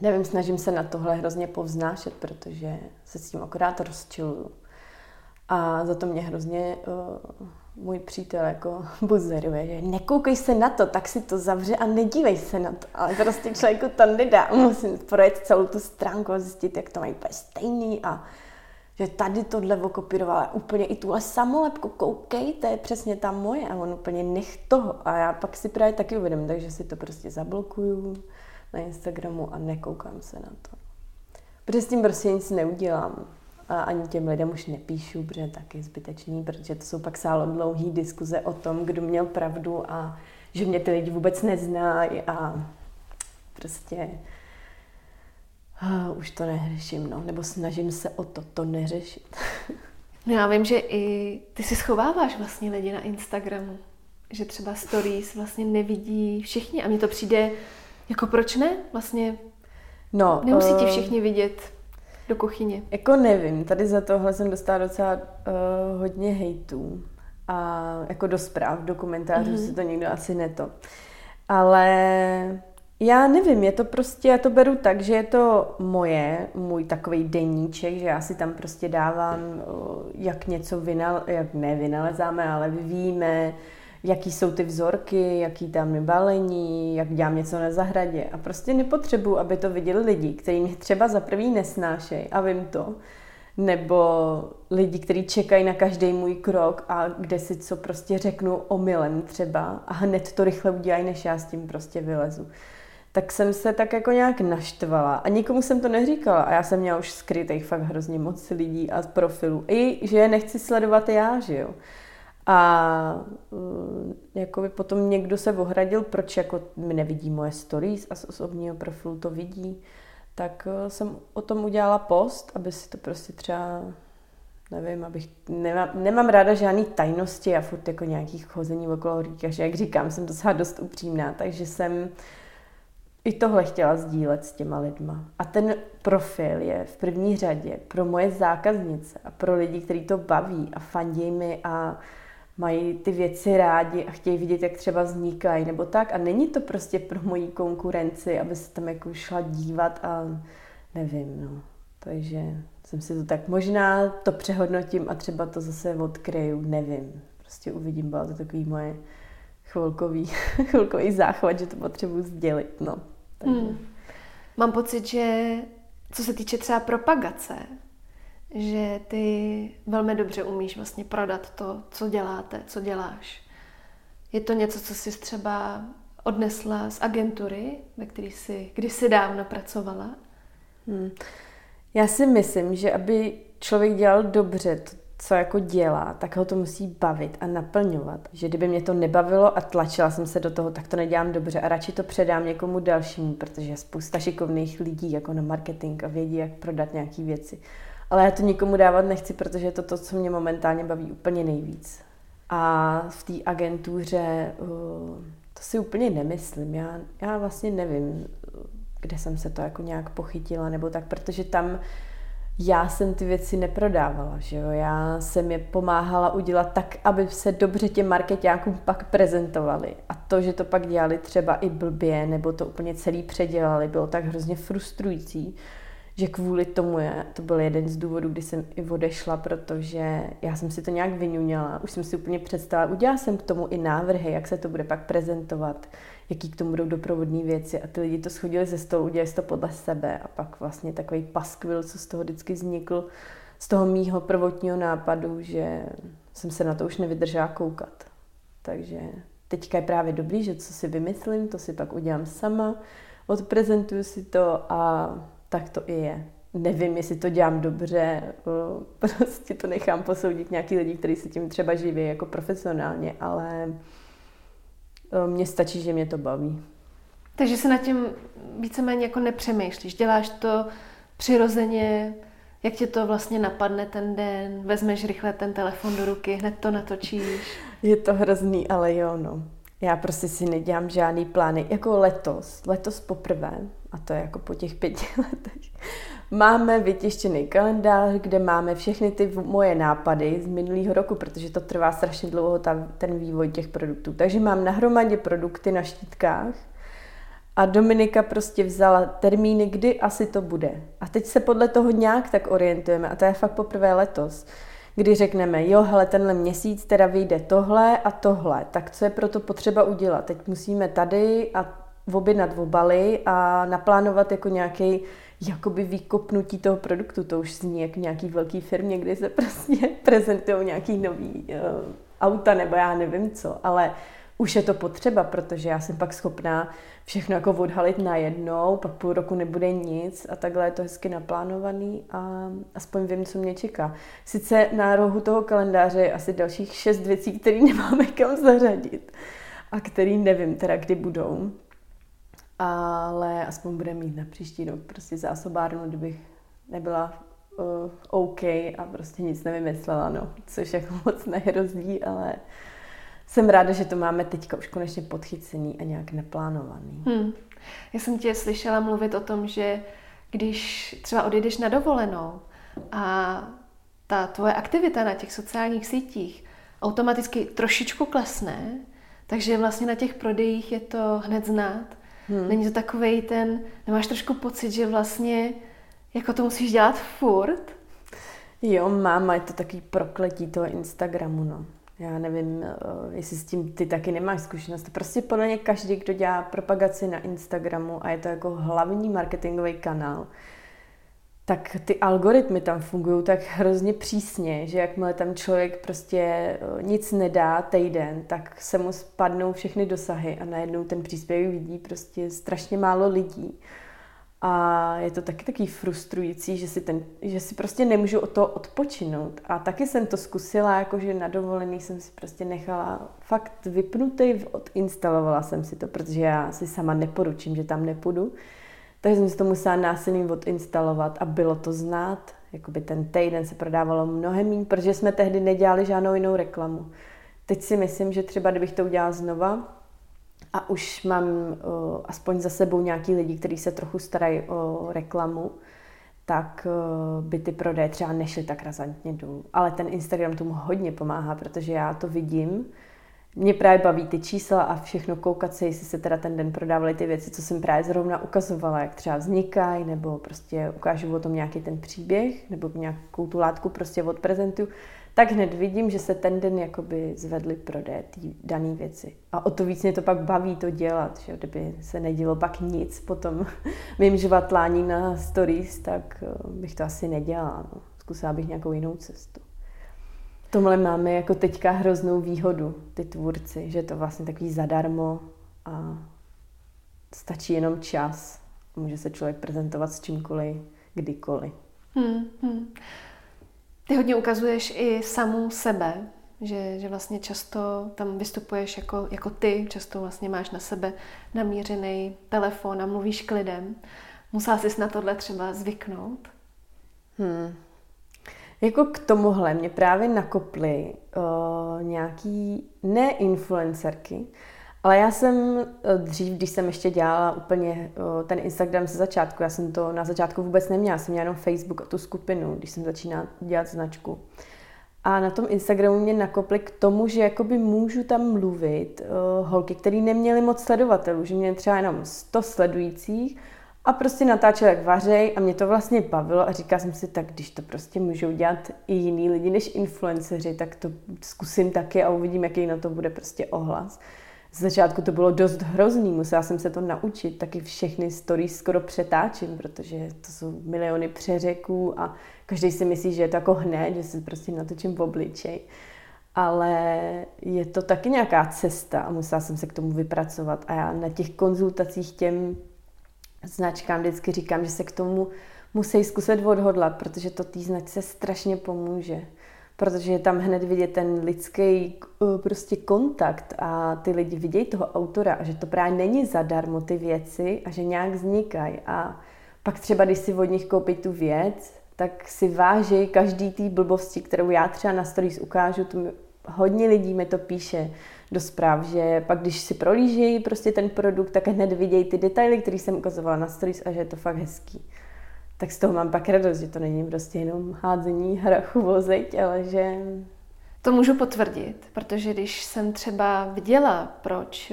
Speaker 2: nevím, snažím se na tohle hrozně povznášet, protože se s tím akorát rozčiluju. A za to mě hrozně uh, můj přítel jako buzeruje, že nekoukej se na to, tak si to zavře a nedívej se na to. Ale prostě člověku to nedá. Musím projet celou tu stránku a zjistit, jak to mají úplně stejný a že tady tohle okopírovala úplně i tuhle samolepku, koukej, to je přesně ta moje a on úplně nech toho. A já pak si právě taky uvědomím, takže si to prostě zablokuju na Instagramu a nekoukám se na to. Protože s tím prostě nic neudělám. A ani těm lidem už nepíšu, protože je taky zbytečný, protože to jsou pak sálo dlouhý diskuze o tom, kdo měl pravdu a že mě ty lidi vůbec neznají a prostě a už to neřeším, no, nebo snažím se o to, to neřešit.
Speaker 1: No já vím, že i ty si schováváš vlastně lidi na Instagramu, že třeba stories vlastně nevidí všichni a mně to přijde, jako proč ne? Vlastně no, nemusí ti eh, všichni vidět do kuchyně.
Speaker 2: Jako nevím, tady za tohle jsem dostala docela uh, hodně hejtů a jako do zpráv, do komentářů mm-hmm. si to někdo asi neto. Ale já nevím, je to prostě, já to beru tak, že je to moje, můj takový deníček, že já si tam prostě dávám, jak něco vynal, jak ne vynalezáme, ale vyvíjíme, jaký jsou ty vzorky, jaký tam je balení, jak dělám něco na zahradě. A prostě nepotřebuji, aby to viděli lidi, kteří mě třeba za prvý nesnášejí a vím to, nebo lidi, kteří čekají na každý můj krok a kde si co prostě řeknu omylem třeba a hned to rychle udělají, než já s tím prostě vylezu tak jsem se tak jako nějak naštvala a nikomu jsem to neříkala a já jsem měla už skrytých fakt hrozně moc lidí a profilů. I, že je nechci sledovat já, že jo. A mm, jako by potom někdo se ohradil, proč jako mi nevidí moje stories a z osobního profilu to vidí, tak eh, jsem o tom udělala post, aby si to prostě třeba nevím, abych, nemám, nemám ráda žádný tajnosti a furt jako nějakých chození okolo říkaš, jak říkám, jsem docela dost upřímná, takže jsem i tohle chtěla sdílet s těma lidma. A ten profil je v první řadě pro moje zákaznice a pro lidi, kteří to baví a fandí mi a mají ty věci rádi a chtějí vidět, jak třeba vznikají nebo tak. A není to prostě pro moji konkurenci, aby se tam jako šla dívat a nevím, no. Takže jsem si to tak, možná to přehodnotím a třeba to zase odkryju, nevím. Prostě uvidím, bylo to takový moje chvilkový, chvilkový záchvat, že to potřebuji sdělit, no. Takže. Hmm.
Speaker 1: Mám pocit, že co se týče třeba propagace, že ty velmi dobře umíš vlastně prodat to, co děláte, co děláš. Je to něco, co jsi třeba odnesla z agentury, ve které jsi kdysi dávno pracovala? Hmm.
Speaker 2: Já si myslím, že aby člověk dělal dobře to, co jako dělá, tak ho to musí bavit a naplňovat. Že kdyby mě to nebavilo a tlačila jsem se do toho, tak to nedělám dobře a radši to předám někomu dalšímu, protože je spousta šikovných lidí jako na marketing a vědí, jak prodat nějaké věci. Ale já to nikomu dávat nechci, protože je to to, co mě momentálně baví úplně nejvíc. A v té agentuře uh, to si úplně nemyslím. Já, já vlastně nevím, kde jsem se to jako nějak pochytila, nebo tak, protože tam já jsem ty věci neprodávala, že jo? Já jsem je pomáhala udělat tak, aby se dobře těm marketákům pak prezentovali. A to, že to pak dělali třeba i blbě, nebo to úplně celý předělali, bylo tak hrozně frustrující, že kvůli tomu je, to byl jeden z důvodů, kdy jsem i odešla, protože já jsem si to nějak vyňuněla, už jsem si úplně představila, udělala jsem k tomu i návrhy, jak se to bude pak prezentovat, jaký k tomu budou doprovodné věci. A ty lidi to schodili ze stolu, udělali to podle sebe. A pak vlastně takový paskvil, co z toho vždycky vznikl, z toho mýho prvotního nápadu, že jsem se na to už nevydržela koukat. Takže teďka je právě dobrý, že co si vymyslím, to si pak udělám sama, odprezentuju si to a tak to i je. Nevím, jestli to dělám dobře, prostě to nechám posoudit nějaký lidi, kteří se tím třeba živí jako profesionálně, ale mně stačí, že mě to baví.
Speaker 1: Takže se nad tím víceméně jako nepřemýšlíš, děláš to přirozeně, jak tě to vlastně napadne ten den, vezmeš rychle ten telefon do ruky, hned to natočíš.
Speaker 2: Je to hrozný, ale jo, no. Já prostě si nedělám žádný plány. Jako letos, letos poprvé, a to je jako po těch pěti letech, máme vytištěný kalendář, kde máme všechny ty moje nápady z minulého roku, protože to trvá strašně dlouho ta, ten vývoj těch produktů. Takže mám nahromadě produkty na štítkách a Dominika prostě vzala termíny, kdy asi to bude. A teď se podle toho nějak tak orientujeme a to je fakt poprvé letos kdy řekneme, jo, hele, tenhle měsíc teda vyjde tohle a tohle, tak co je pro to potřeba udělat? Teď musíme tady a objednat obaly a naplánovat jako nějaký jakoby výkopnutí toho produktu. To už zní jako nějaký velký firmě, kde se prostě prezentují nějaký nový uh, auta nebo já nevím co, ale už je to potřeba, protože já jsem pak schopná všechno jako odhalit najednou, pak půl roku nebude nic a takhle je to hezky naplánovaný a aspoň vím, co mě čeká. Sice na rohu toho kalendáře je asi dalších šest věcí, které nemáme kam zařadit a který nevím teda, kdy budou, ale aspoň bude mít na příští rok prostě zásobárnu, kdybych nebyla uh, OK a prostě nic nevymyslela, no, což jako moc nehrozí, ale jsem ráda, že to máme teďka už konečně podchycený a nějak neplánovaný. Hmm.
Speaker 1: Já jsem tě slyšela mluvit o tom, že když třeba odejdeš na dovolenou a ta tvoje aktivita na těch sociálních sítích automaticky trošičku klesne, takže vlastně na těch prodejích je to hned znát. Hmm. Není to takový ten, nemáš trošku pocit, že vlastně jako to musíš dělat furt?
Speaker 2: Jo, máma, je to takový prokletí toho Instagramu, no. Já nevím, eh, jestli s tím ty taky nemáš zkušenost. Prostě podle mě každý, kdo dělá propagaci na Instagramu a je to jako hlavní marketingový kanál, tak ty algoritmy tam fungují tak hrozně přísně, že jakmile tam člověk prostě eh, nic nedá týden, tak se mu spadnou všechny dosahy a najednou ten příspěvek vidí prostě strašně málo lidí. A je to taky taky frustrující, že si, ten, že si prostě nemůžu o to odpočinout. A taky jsem to zkusila, jakože na dovolený jsem si prostě nechala fakt vypnutý, odinstalovala jsem si to, protože já si sama neporučím, že tam nepůjdu. Takže jsem si to musela násilím odinstalovat a bylo to znát. Jakoby ten týden se prodávalo mnohem méně, protože jsme tehdy nedělali žádnou jinou reklamu. Teď si myslím, že třeba kdybych to udělala znova, a už mám uh, aspoň za sebou nějaký lidi, kteří se trochu starají o reklamu, tak uh, by ty prodeje třeba nešly tak razantně dolů. Ale ten Instagram tomu hodně pomáhá, protože já to vidím. Mě právě baví ty čísla a všechno koukat se, jestli se teda ten den prodávaly ty věci, co jsem právě zrovna ukazovala, jak třeba vznikají, nebo prostě ukážu o tom nějaký ten příběh, nebo nějakou tu látku prostě odprezentuju tak hned vidím, že se ten den jakoby zvedly prodeje té dané věci. A o to víc mě to pak baví to dělat, že kdyby se nedělo pak nic potom mým žvatlání na stories, tak eh, bych to asi nedělala. No. Zkusila bych nějakou jinou cestu. V tomhle máme jako teďka hroznou výhodu, ty tvůrci, že je to vlastně takový zadarmo a stačí jenom čas. Může se člověk prezentovat s čímkoliv, kdykoliv. Hmm, hmm.
Speaker 1: Ty hodně ukazuješ i samou sebe, že, že vlastně často tam vystupuješ jako, jako ty, často vlastně máš na sebe namířený telefon a mluvíš k lidem. Musela jsi na tohle třeba zvyknout?
Speaker 2: Hmm. Jako k tomuhle mě právě nakoply uh, nějaký ne influencerky, Ale já jsem eh, dřív, když jsem ještě dělala úplně eh, ten Instagram ze začátku, já jsem to na začátku vůbec neměla, jsem měla jenom Facebook a tu skupinu, když jsem začínala dělat značku. A na tom Instagramu mě nakopli k tomu, že jakoby můžu tam mluvit holky, které neměly moc sledovatelů, že měly třeba jenom 100 sledujících a prostě natáčel jak vařej a mě to vlastně bavilo a říkala jsem si, tak když to prostě můžou dělat i jiní lidi než influenceři, tak to zkusím taky a uvidím, jaký na to bude prostě ohlas. Z začátku to bylo dost hrozný, musela jsem se to naučit, taky všechny stories skoro přetáčím, protože to jsou miliony přeřeků a každý si myslí, že je to jako hned, že si prostě natočím v obličej. Ale je to taky nějaká cesta a musela jsem se k tomu vypracovat. A já na těch konzultacích těm značkám vždycky říkám, že se k tomu musí zkusit odhodlat, protože to té značce strašně pomůže. Protože je tam hned vidět ten lidský uh, prostě kontakt a ty lidi vidějí toho autora a že to právě není zadarmo ty věci a že nějak vznikají. A pak třeba, když si od nich koupí tu věc, tak si váží každý té blbosti, kterou já třeba na stories ukážu, to mi, hodně lidí mi to píše do zpráv, že pak když si prolížejí prostě ten produkt, tak hned vidějí ty detaily, které jsem ukazovala na stories a že je to fakt hezký. Tak z toho mám pak radost, že to není prostě jenom házení hrachu vozeť, ale že...
Speaker 1: To můžu potvrdit, protože když jsem třeba viděla, proč,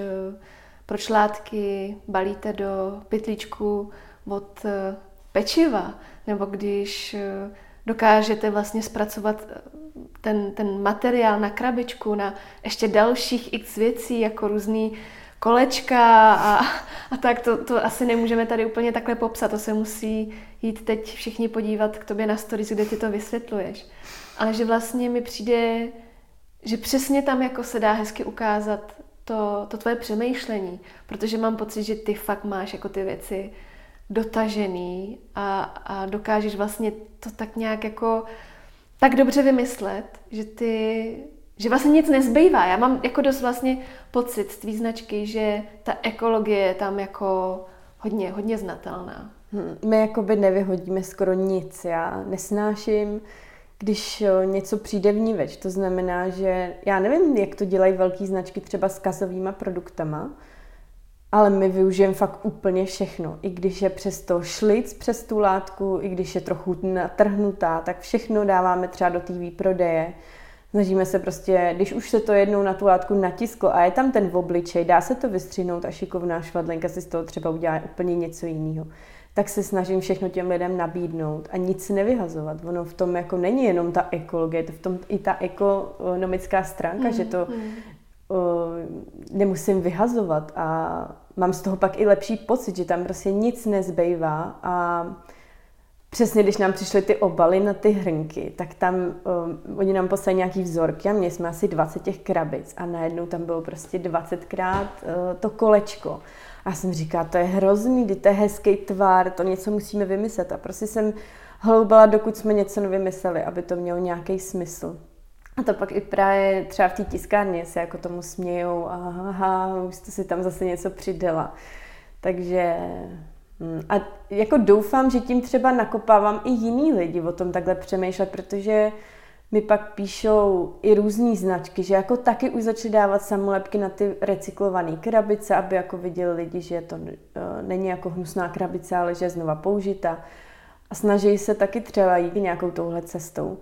Speaker 1: proč látky balíte do pytlíčku od pečiva, nebo když eh, dokážete vlastně zpracovat eh, ten, ten materiál na krabičku, na ještě dalších x věcí, jako různý kolečka a, a tak, to, to asi nemůžeme tady úplně takhle popsat, to se musí jít teď všichni podívat k tobě na stories, kde ty to vysvětluješ. Ale že vlastně mi přijde, že přesně tam jako se dá hezky ukázat to, to tvoje přemýšlení, protože mám pocit, že ty fakt máš jako ty věci dotažený a, a dokážeš vlastně to tak nějak jako tak dobře vymyslet, že ty, že vlastně nic nezbývá. Já mám jako dost vlastně pocit z tvý značky, že ta ekologie je tam jako hodně, hodně znatelná.
Speaker 2: Hmm, my jakoby nevyhodíme skoro nic. Já nesnáším, když něco přijde v. To znamená, že já nevím, jak to dělají velké značky třeba s kazovými produktama, ale my využijeme fakt úplně všechno. I když je přesto šlic přes tu látku, i když je trochu natrhnutá, tak všechno dáváme třeba do té výprodeje. Snažíme se prostě, když už se to jednou na tu látku natisklo a je tam ten v obličej, dá se to vystřihnout a šikovná švadlenka si z toho třeba udělá úplně něco jiného tak se snažím všechno těm lidem nabídnout a nic nevyhazovat. Ono v tom jako není jenom ta ekologie, to v tom i ta ekonomická stránka, mm, že to mm. uh, nemusím vyhazovat a mám z toho pak i lepší pocit, že tam prostě nic nezbývá a přesně když nám přišly ty obaly na ty hrnky, tak tam um, oni nám poslali nějaký vzorky a měli jsme asi 20 těch krabic a najednou tam bylo prostě 20krát uh, to kolečko. A já jsem říkala, to je hrozný, to je hezký tvar, to něco musíme vymyslet. A prostě jsem hloubala, dokud jsme něco nevymysleli, aby to mělo nějaký smysl. A to pak i právě třeba v té tiskárně se jako tomu smějou, aha, už jste si tam zase něco přidala. Takže hm, a jako doufám, že tím třeba nakopávám i jiný lidi o tom takhle přemýšlet, protože mi pak píšou i různé značky, že jako taky už začali dávat samolepky na ty recyklované krabice, aby jako viděli lidi, že to uh, není jako hnusná krabice, ale že je znova použita. A snaží se taky třeba jít nějakou touhle cestou.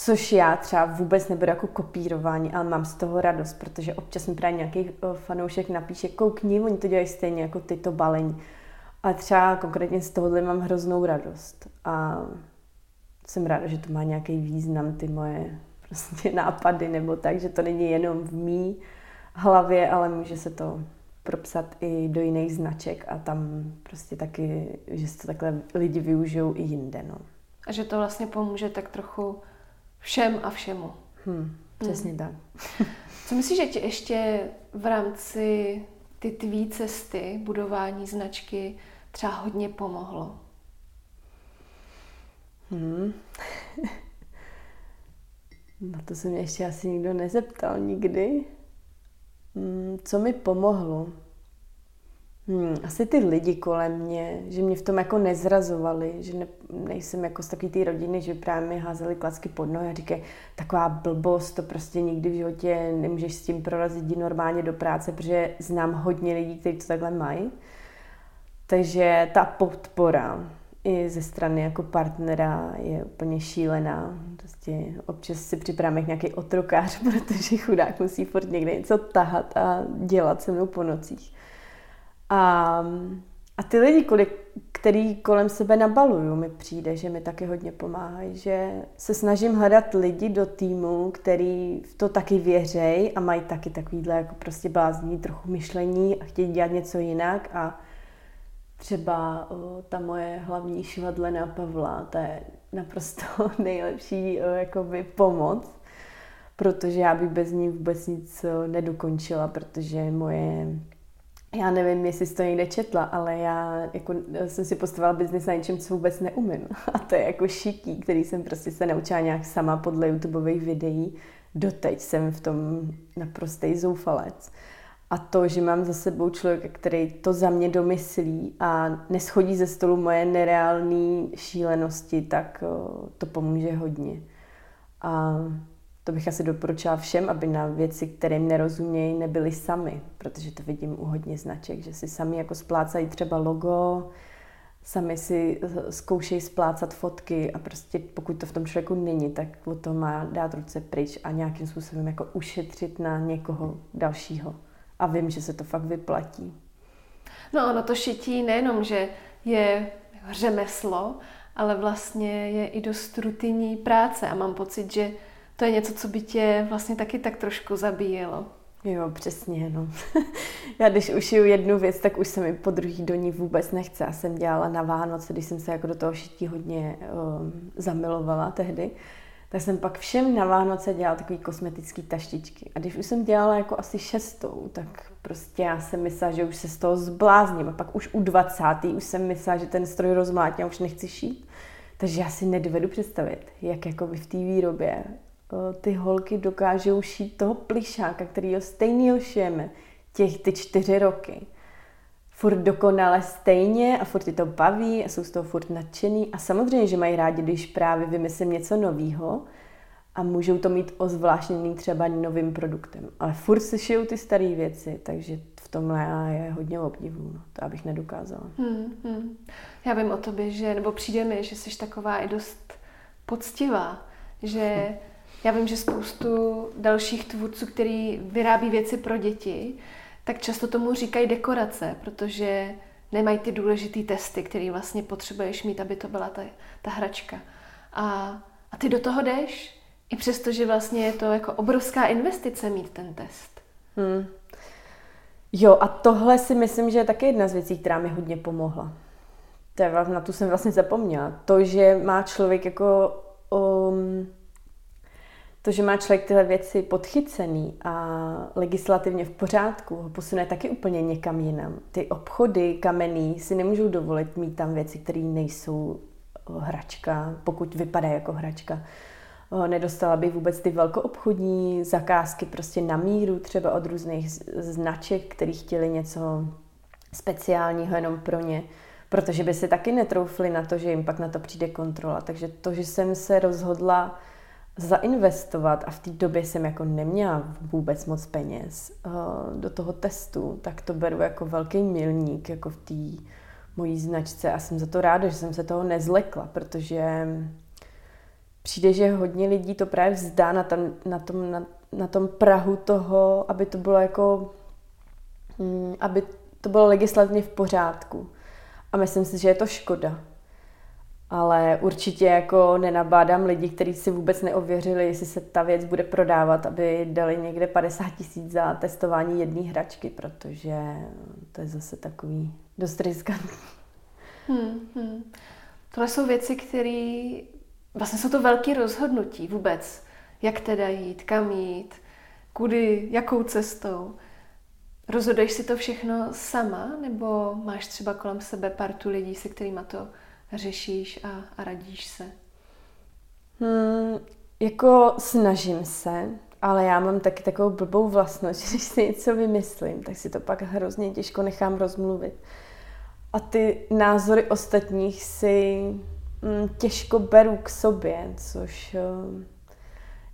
Speaker 2: Což já třeba vůbec nebudu jako kopírování, ale mám z toho radost, protože občas mi právě nějaký eh, fanoušek napíše, koukni, oni to dělají stejně jako ty to balení. A třeba konkrétně z tohohle mám hroznou radost. A jsem ráda, že to má nějaký význam, ty moje prostě nápady, nebo tak, že to není jenom v mý hlavě, ale může se to propsat i do jiných značek a tam prostě taky, že se to takhle lidi využijou i jinde. No.
Speaker 1: A že to vlastně pomůže tak trochu všem a všemu.
Speaker 2: Hmm, přesně hmm. tak.
Speaker 1: Co myslíš, že ti ještě v rámci ty tvý cesty budování značky třeba hodně pomohlo?
Speaker 2: Hmm. Na to se mě ještě asi nikdo nezeptal nikdy. Hmm, co mi pomohlo? Hmm, asi ty lidi kolem mě, že mě v tom jako nezrazovali, že ne, nejsem jako z takové té rodiny, že právě mi házeli klacky pod nohy a říkají, taková blbost, to prostě nikdy v životě nemůžeš s tím prorazit jít normálně do práce, protože znám hodně lidí, kteří to takhle mají. Takže ta podpora i ze strany jako partnera je úplně šílená. Prostě občas si připravím jak nějaký otrokář, protože chudák musí furt někde něco tahat a dělat se mnou po nocích. A, a ty lidi, kolik, který kolem sebe nabaluju, mi přijde, že mi taky hodně pomáhají, že se snažím hledat lidi do týmu, který v to taky věřej a mají taky takovýhle jako prostě blázní trochu myšlení a chtějí dělat něco jinak. A třeba o, ta moje hlavní švadlena Pavla, to je naprosto nejlepší o, jakoby pomoc, protože já bych bez ní vůbec nic nedokončila, protože moje já nevím, jestli jsi to někde četla, ale já jako, jsem si postavila biznis na něčem, co vůbec neumím. A to je jako šití, který jsem prostě se naučila nějak sama podle YouTubeových videí. Doteď jsem v tom naprostý zoufalec. A to, že mám za sebou člověka, který to za mě domyslí a neschodí ze stolu moje nereální šílenosti, tak to pomůže hodně. A to bych asi doporučila všem, aby na věci, kterým nerozumějí, nebyli sami, protože to vidím u hodně značek, že si sami jako splácají třeba logo, sami si zkoušejí splácat fotky a prostě pokud to v tom člověku není, tak o to má dát ruce pryč a nějakým způsobem jako ušetřit na někoho dalšího. A vím, že se to fakt vyplatí.
Speaker 1: No ono to šití nejenom, že je řemeslo, ale vlastně je i dost rutinní práce a mám pocit, že to je něco, co by tě vlastně taky tak trošku zabíjelo.
Speaker 2: Jo, přesně, no. Já když ušiju jednu věc, tak už se mi po druhý do ní vůbec nechce. Já jsem dělala na Vánoce, když jsem se jako do toho šití hodně um, zamilovala tehdy, tak jsem pak všem na Vánoce dělala takový kosmetický taštičky. A když už jsem dělala jako asi šestou, tak prostě já jsem myslela, že už se z toho zblázním. A pak už u dvacátý už jsem myslela, že ten stroj rozmlátím a už nechci šít. Takže já si nedovedu představit, jak jako v té výrobě ty holky dokážou šít toho plišáka, který ho stejný šijeme těch ty čtyři roky. Furt dokonale stejně a furt ty to baví a jsou z toho furt nadšený. A samozřejmě, že mají rádi, když právě vymyslím něco nového a můžou to mít ozvláštněný třeba novým produktem. Ale furt se šijou ty staré věci, takže v tomhle je hodně obdivu. No. To abych nedokázala. Hmm,
Speaker 1: hmm. Já vím o tobě, že, nebo přijde mi, že jsi taková i dost poctivá, že hm já vím, že spoustu dalších tvůrců, který vyrábí věci pro děti, tak často tomu říkají dekorace, protože nemají ty důležité testy, které vlastně potřebuješ mít, aby to byla ta, ta hračka. A, a ty do toho jdeš, i přesto, že vlastně je to jako obrovská investice mít ten test. Hmm.
Speaker 2: Jo, a tohle si myslím, že je také jedna z věcí, která mi hodně pomohla. To je, na tu jsem vlastně zapomněla. To, že má člověk jako um, to, že má člověk tyhle věci podchycený a legislativně v pořádku, ho posune taky úplně někam jinam. Ty obchody kamenný si nemůžou dovolit mít tam věci, které nejsou hračka, pokud vypadá jako hračka. Nedostala bych vůbec ty velkoobchodní zakázky prostě na míru, třeba od různých značek, který chtěli něco speciálního jenom pro ně, protože by se taky netroufli na to, že jim pak na to přijde kontrola. Takže to, že jsem se rozhodla zainvestovat a v té době jsem jako neměla vůbec moc peněz uh, do toho testu, tak to beru jako velký milník jako v té mojí značce a jsem za to ráda, že jsem se toho nezlekla, protože přijde, že hodně lidí to právě vzdá na, tam, na, tom, na, na tom Prahu toho, aby to bylo jako, mm, aby to bylo legislativně v pořádku. A myslím si, že je to škoda, ale určitě jako nenabádám lidi, kteří si vůbec neověřili, jestli se ta věc bude prodávat, aby dali někde 50 tisíc za testování jedné hračky, protože to je zase takový dost riskantní. Hmm,
Speaker 1: hmm. Tohle jsou věci, které vlastně jsou to velké rozhodnutí vůbec. Jak teda jít, kam jít, kudy, jakou cestou. Rozhoduješ si to všechno sama, nebo máš třeba kolem sebe partu lidí, se kterými to řešíš a, a radíš se?
Speaker 2: Hmm, jako snažím se, ale já mám taky takovou blbou vlastnost, že když si něco vymyslím, tak si to pak hrozně těžko nechám rozmluvit. A ty názory ostatních si mm, těžko beru k sobě, což uh,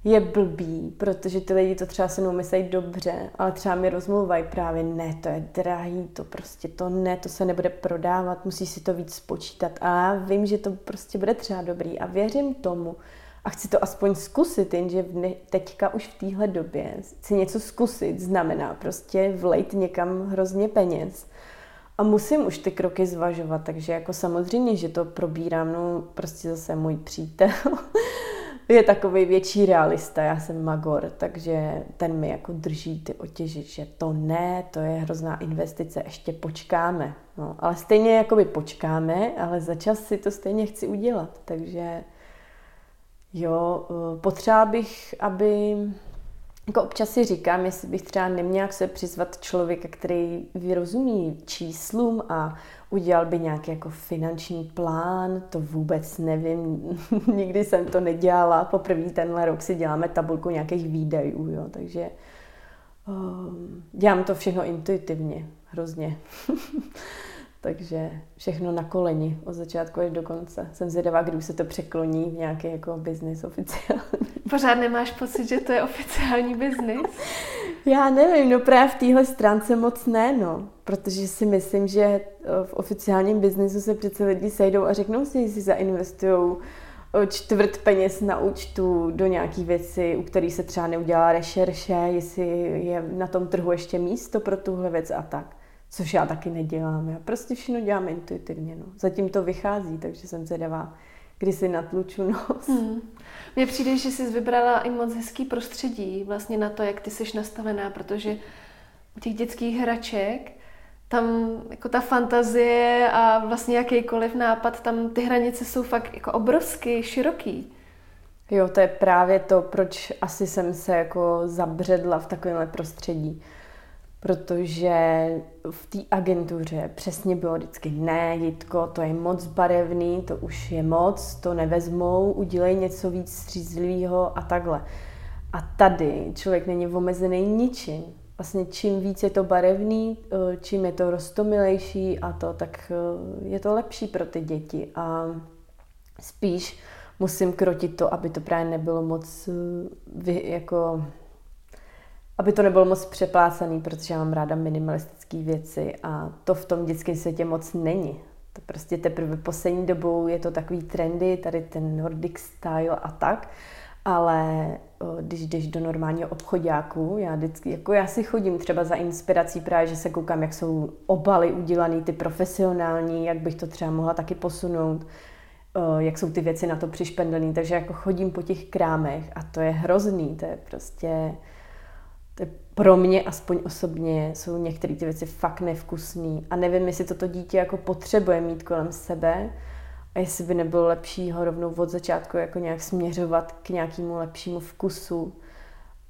Speaker 2: je blbý, protože ty lidi to třeba se mnou myslejí dobře, ale třeba mi rozmluvají právě ne, to je drahý, to prostě to ne, to se nebude prodávat, musí si to víc spočítat. A já vím, že to prostě bude třeba dobrý a věřím tomu a chci to aspoň zkusit, jenže teďka už v téhle době si něco zkusit znamená prostě vlejt někam hrozně peněz. A musím už ty kroky zvažovat, takže jako samozřejmě, že to probírám, no prostě zase můj přítel je takový větší realista, já jsem magor, takže ten mi jako drží ty otěži, že to ne, to je hrozná investice, ještě počkáme. No, ale stejně jakoby počkáme, ale za čas si to stejně chci udělat, takže jo, eh, potřeba bych, aby jako občas si říkám, jestli bych třeba neměla se přizvat člověka, který vyrozumí číslům a udělal by nějaký jako finanční plán, to vůbec nevím, nikdy jsem to nedělala, poprvé tenhle rok si děláme tabulku nějakých výdajů, jo, takže um, dělám to všechno intuitivně, hrozně. takže všechno na koleni od začátku až do konce. Jsem zvědavá, kdy už se to překloní v nějaký jako business oficiální.
Speaker 1: Pořád nemáš pocit, že to je oficiální biznis?
Speaker 2: Já nevím, no právě v téhle stránce moc ne, no. Protože si myslím, že eh, v oficiálním biznisu se přece lidi sejdou a řeknou si, jestli zainvestují eh, čtvrt peněz na účtu do nějaký věci, u kterých se třeba neudělá rešerše, jestli je na tom trhu ještě místo pro tuhle věc a tak. Což já taky nedělám. Já prostě všechno dělám intuitivně. No. Zatím to vychází, takže jsem zvědavá, kdy si natluču nos. Hmm.
Speaker 1: Mně přijde, že jsi vybrala i moc hezký prostředí vlastně na to, jak ty jsi nastavená, protože u těch dětských hraček tam jako ta fantazie a vlastně jakýkoliv nápad, tam ty hranice jsou fakt jako obrovsky široký.
Speaker 2: Jo, to je právě to, proč asi jsem se jako zabředla v takovémhle prostředí protože v té agentuře přesně bylo vždycky ne, Jitko, to je moc barevný, to už je moc, to nevezmou, udělej něco víc střízlivého a takhle. A tady člověk není omezený ničím. Vlastně čím víc je to barevný, eh, čím je to rostomilejší a to, tak eh, je to lepší pro ty děti. A spíš musím krotit to, aby to právě nebylo moc eh, jako aby to nebylo moc přeplácaný, protože já mám ráda minimalistické věci a to v tom dětském světě moc není. To prostě teprve poslední dobou je to takový trendy, tady ten Nordic style a tak, ale když jdeš do normálního obchodáku, já vždycky, jako já si chodím třeba za inspirací právě, že se koukám, jak jsou obaly udělané, ty profesionální, jak bych to třeba mohla taky posunout, jak jsou ty věci na to přišpendené, takže jako chodím po těch krámech a to je hrozný, to je prostě pro mě aspoň osobně jsou některé ty věci fakt nevkusné a nevím, jestli toto dítě jako potřebuje mít kolem sebe a jestli by nebylo lepší ho rovnou od začátku jako nějak směřovat k nějakému lepšímu vkusu.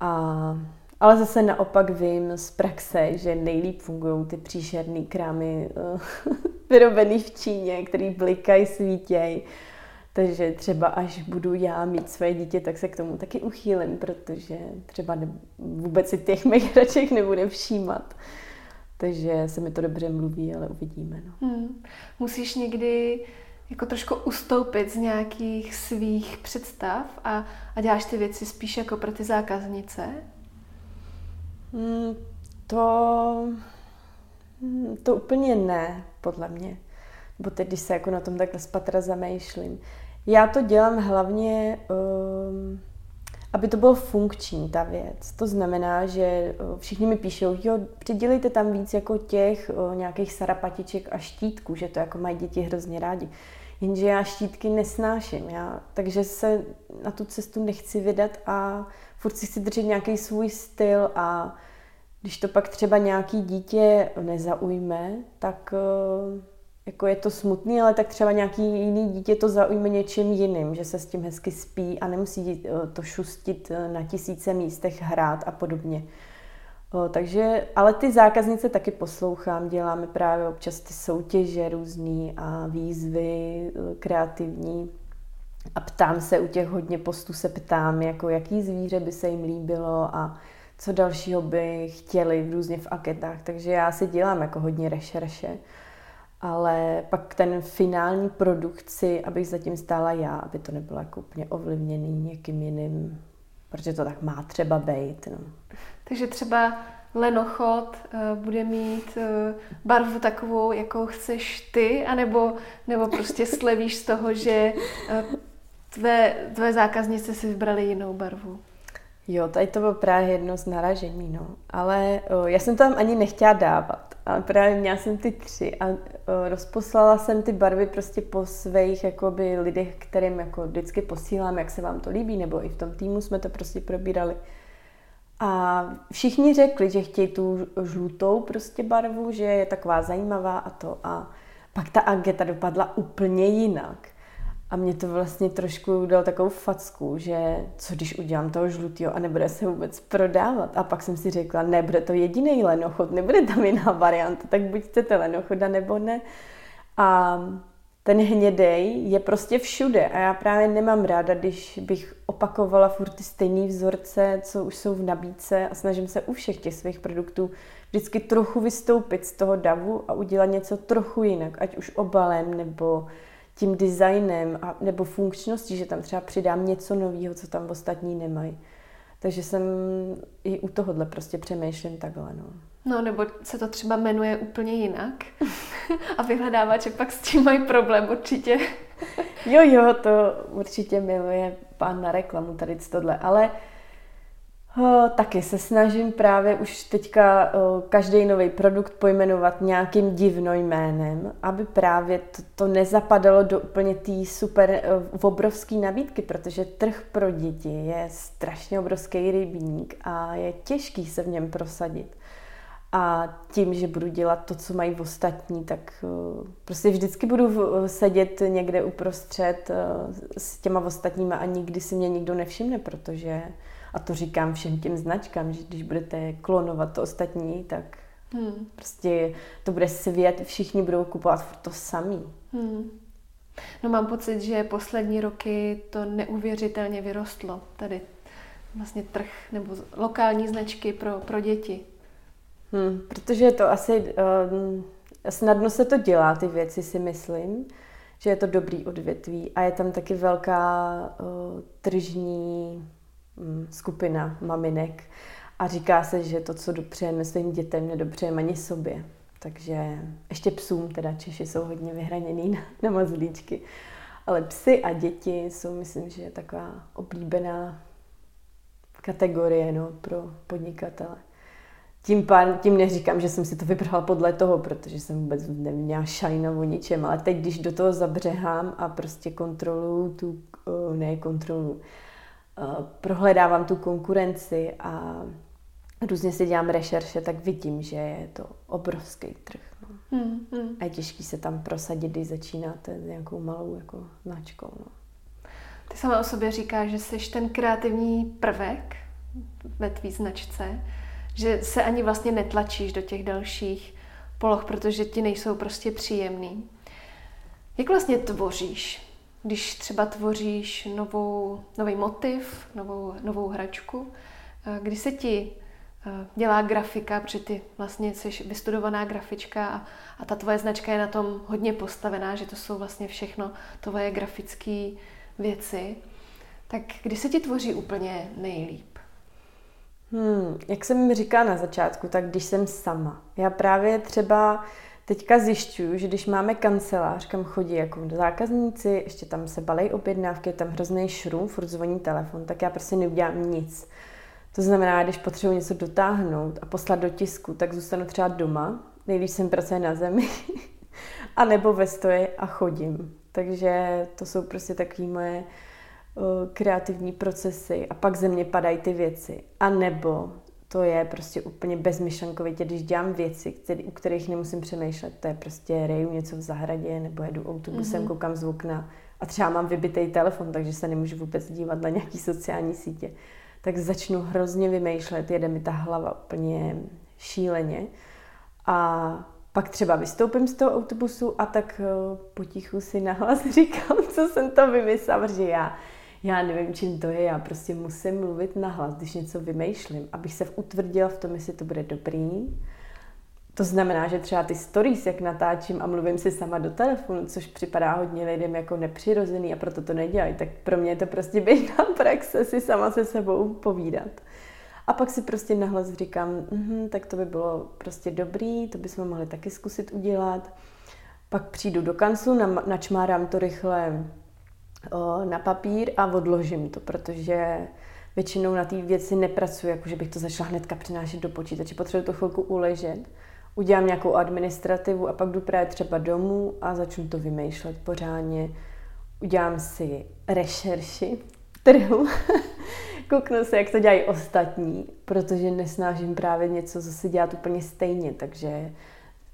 Speaker 2: A, ale zase naopak vím z praxe, že nejlíp fungují ty příšerné krámy uh, vyrobený v Číně, který blikají, svítějí takže třeba až budu já mít své dítě, tak se k tomu taky uchýlím, protože třeba ne, vůbec si těch mých hraček nebude všímat. Takže se mi to dobře mluví, ale uvidíme. No. Hmm.
Speaker 1: Musíš někdy jako trošku ustoupit z nějakých svých představ a, a děláš ty věci spíš jako pro ty zákaznice?
Speaker 2: Hmm, to, hmm, to úplně ne, podle mě. Bo teď, když se jako na tom takhle spatra zamýšlím. Já to dělám hlavně, um, aby to bylo funkční, ta věc. To znamená, že uh, všichni mi píšou, jo, přidělejte tam víc jako těch uh, nějakých sarapatiček a štítků, že to jako mají děti hrozně rádi. Jenže já štítky nesnáším, já, takže se na tu cestu nechci vydat a furt si chci držet nějaký svůj styl a když to pak třeba nějaký dítě nezaujme, tak uh, jako je to smutný, ale tak třeba nějaký jiný dítě to zaujme něčím jiným, že se s tím hezky spí a nemusí eh, to šustit eh, na tisíce místech hrát a podobně. Takže, ale ty zákaznice taky poslouchám, děláme právě občas ty soutěže různý a výzvy eh, kreativní. a ptám se u těch hodně postů, se ptám, jako jaký zvíře by se jim líbilo a co dalšího by chtěli různě v aketách. Takže já si dělám jako hodně rešerše ale pak ten finální produkt si, abych zatím stála já, aby to nebylo jako úplně ovlivněný někým jiným, protože to tak má třeba být. No.
Speaker 1: Takže třeba lenochod uh, bude mít uh, barvu takovou, jakou chceš ty, anebo nebo prostě slevíš z toho, že uh, tvé, tvé zákaznice si vybrali jinou barvu?
Speaker 2: Jo, tady to bylo právě jedno z naražení, no. Ale o, já jsem tam ani nechtěla dávat. A právě měla jsem ty tři a o, rozposlala jsem ty barvy prostě po svých jakoby lidech, kterým jako vždycky posílám, jak se vám to líbí, nebo i v tom týmu jsme to prostě probírali. A všichni řekli, že chtějí tu žlutou prostě barvu, že je taková zajímavá a to. A pak ta ageta dopadla úplně jinak. A mě to vlastně trošku dal takovou facku, že co když udělám toho žlutého a nebude se vůbec prodávat. A pak jsem si řekla, nebude to jediný lenochod, nebude tam jiná varianta, tak buď chcete lenochoda nebo ne. A ten hnědej je prostě všude a já právě nemám ráda, když bych opakovala furt ty stejné vzorce, co už jsou v nabídce a snažím se u všech těch svých produktů vždycky trochu vystoupit z toho davu a udělat něco trochu jinak, ať už obalem nebo tím designem a, nebo funkčností, že tam třeba přidám něco nového, co tam ostatní nemají. Takže jsem i u tohohle prostě přemýšlím takhle. No.
Speaker 1: No, nebo se to třeba jmenuje úplně jinak a vyhledávače pak s tím mají problém určitě.
Speaker 2: jo, jo, to určitě miluje pán na reklamu tady tohle, ale Taky se snažím právě už teďka každý nový produkt pojmenovat nějakým divno jménem, aby právě to, to nezapadalo do úplně té super obrovské nabídky, protože trh pro děti je strašně obrovský rybník a je těžký se v něm prosadit. A tím, že budu dělat to, co mají v ostatní, tak prostě vždycky budu sedět někde uprostřed s těma ostatníma a nikdy si mě nikdo nevšimne, protože a to říkám všem těm značkám, že když budete klonovat to ostatní, tak hmm. prostě to bude svět, všichni budou kupovat to samý. Hmm.
Speaker 1: No mám pocit, že poslední roky to neuvěřitelně vyrostlo. Tady vlastně trh nebo lokální značky pro, pro děti.
Speaker 2: Hmm, protože je to asi, um, snadno se to dělá, ty věci si myslím, že je to dobrý odvětví a je tam taky velká uh, tržní skupina maminek a říká se, že to, co dopřejeme svým dětem, nedopřejeme ani sobě. Takže ještě psům, teda Češi jsou hodně vyhraněný na, na mazlíčky. Ale psy a děti jsou, myslím, že je taková oblíbená kategorie no, pro podnikatele. Tím, pár, tím neříkám, že jsem si to vybrala podle toho, protože jsem vůbec neměla šajna o ničem, ale teď, když do toho zabřehám a prostě kontrolu tu, ne kontrolu, Eh, prohledávám tu konkurenci a různě si dělám rešerše, tak vidím, že je to obrovský trh. No. Hmm, hmm. A je těžký se tam prosadit, když začínáte s nějakou malou jako značkou. No.
Speaker 1: Ty sama o sobě říkáš, že jsi ten kreativní prvek ve tvý značce, že se ani vlastně netlačíš do těch dalších poloh, protože ti nejsou prostě příjemný. Jak vlastně tvoříš? Když třeba tvoříš novou, nový motiv, novou, novou hračku, eh, kdy se ti eh, dělá grafika, protože ty vlastně jsi vystudovaná grafička a, a ta tvoje značka je na tom hodně postavená, že to jsou vlastně všechno tvoje grafické věci, tak kdy se ti tvoří úplně nejlíp?
Speaker 2: Hmm, jak jsem říkala na začátku, tak když jsem sama. Já právě třeba Teďka zjišťuju, že když máme kancelář, kam chodí jako zákazníci, ještě tam se balej objednávky, je tam hrozný šrum, furt zvoní telefon, tak já prostě neudělám nic. To znamená, když potřebuji něco dotáhnout a poslat do tisku, tak zůstanu třeba doma, nejlíp jsem pracuje na zemi, a nebo ve stoji a chodím. Takže to jsou prostě takové moje uh, kreativní procesy a pak ze mě padají ty věci. A nebo to je prostě úplně bezmyšlenkovitě, když dělám věci, který, u kterých nemusím přemýšlet. To je prostě reju něco v zahradě, nebo jedu autobusem, mm-hmm. koukám z okna a třeba mám vybitý telefon, takže se nemůžu vůbec dívat na nějaký sociální sítě. Tak začnu hrozně vymýšlet, jede mi ta hlava úplně šíleně. A pak třeba vystoupím z toho autobusu a tak eh, potichu si nahlas říkám, co jsem to vymyslela, protože já, já nevím, čím to je, já prostě musím mluvit nahlas, když něco vymýšlím, abych se utvrdila v tom, jestli to bude dobrý. To znamená, že třeba ty stories, jak natáčím a mluvím si sama do telefonu, což připadá hodně lidem jako nepřirozený a proto to nedělají, tak pro mě je to prostě běžná praxe si sama se sebou povídat. A pak si prostě nahlas říkám, mm, tak to by bylo prostě dobrý, to bychom mohli taky zkusit udělat. Pak přijdu do kanclu, načmárám to rychle na papír a odložím to, protože většinou na té věci nepracuji, jako že bych to začala hnedka přenášet do počítače. Potřebuji to chvilku uležet, udělám nějakou administrativu a pak jdu právě třeba domů a začnu to vymýšlet pořádně. Udělám si rešerši trhu kouknu se, jak to dělají ostatní, protože nesnážím právě něco zase dělat úplně stejně, takže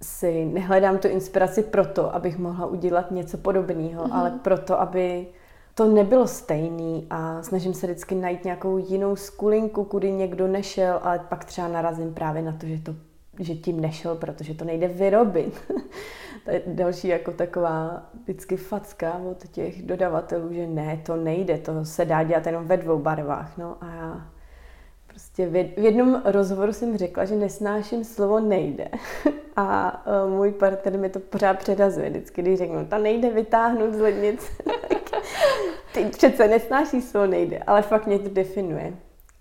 Speaker 2: si nehledám tu inspiraci proto, abych mohla udělat něco podobného, mm-hmm. ale proto, aby to nebylo stejný a snažím se vždycky najít nějakou jinou skulinku, kudy někdo nešel, ale pak třeba narazím právě na to, že, to, že tím nešel, protože to nejde vyrobit. to je další jako taková vždycky facka od těch dodavatelů, že ne, to nejde, to se dá dělat jenom ve dvou barvách. No a já prostě v jednom rozhovoru jsem řekla, že nesnáším slovo nejde. A e, můj partner mi to pořád předazuje vždycky, když řeknu, ta nejde vytáhnout z lednice. Ty přece nesnáší slovo nejde, ale fakt mě to definuje.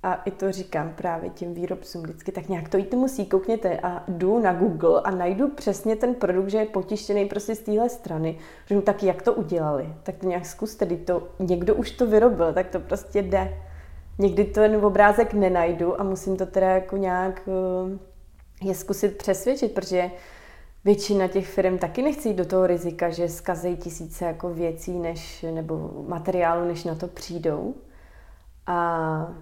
Speaker 2: A i to říkám právě těm výrobcům vždycky, tak nějak to jít musí, koukněte a jdu na Google a najdu přesně ten produkt, že je potištěný prostě z téhle strany. Řeknu, tak jak to udělali? Tak to nějak zkuste, to, někdo už to vyrobil, tak to prostě jde. Někdy to ten obrázek nenajdu a musím to teda jako nějak eh, je zkusit přesvědčit, protože většina těch firm taky nechce jít do toho rizika, že zkazejí tisíce jako věcí než, nebo materiálu, než na to přijdou. A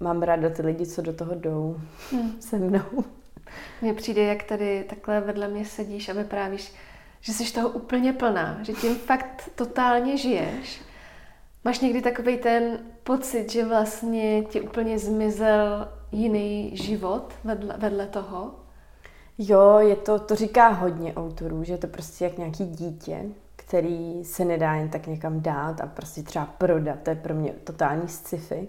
Speaker 2: mám ráda ty lidi, co do toho jdou hmm. se mnou.
Speaker 1: Mně přijde, jak tady takhle vedle mě sedíš a vyprávíš, že jsi toho úplně plná, že tím fakt totálně žiješ. Máš někdy takový ten pocit, že vlastně ti úplně zmizel jiný život vedle, vedle toho?
Speaker 2: Jo, je to, to říká hodně autorů, že je to prostě jak nějaký dítě, který se nedá jen tak někam dát a prostě třeba prodat. To je pro mě totální sci-fi.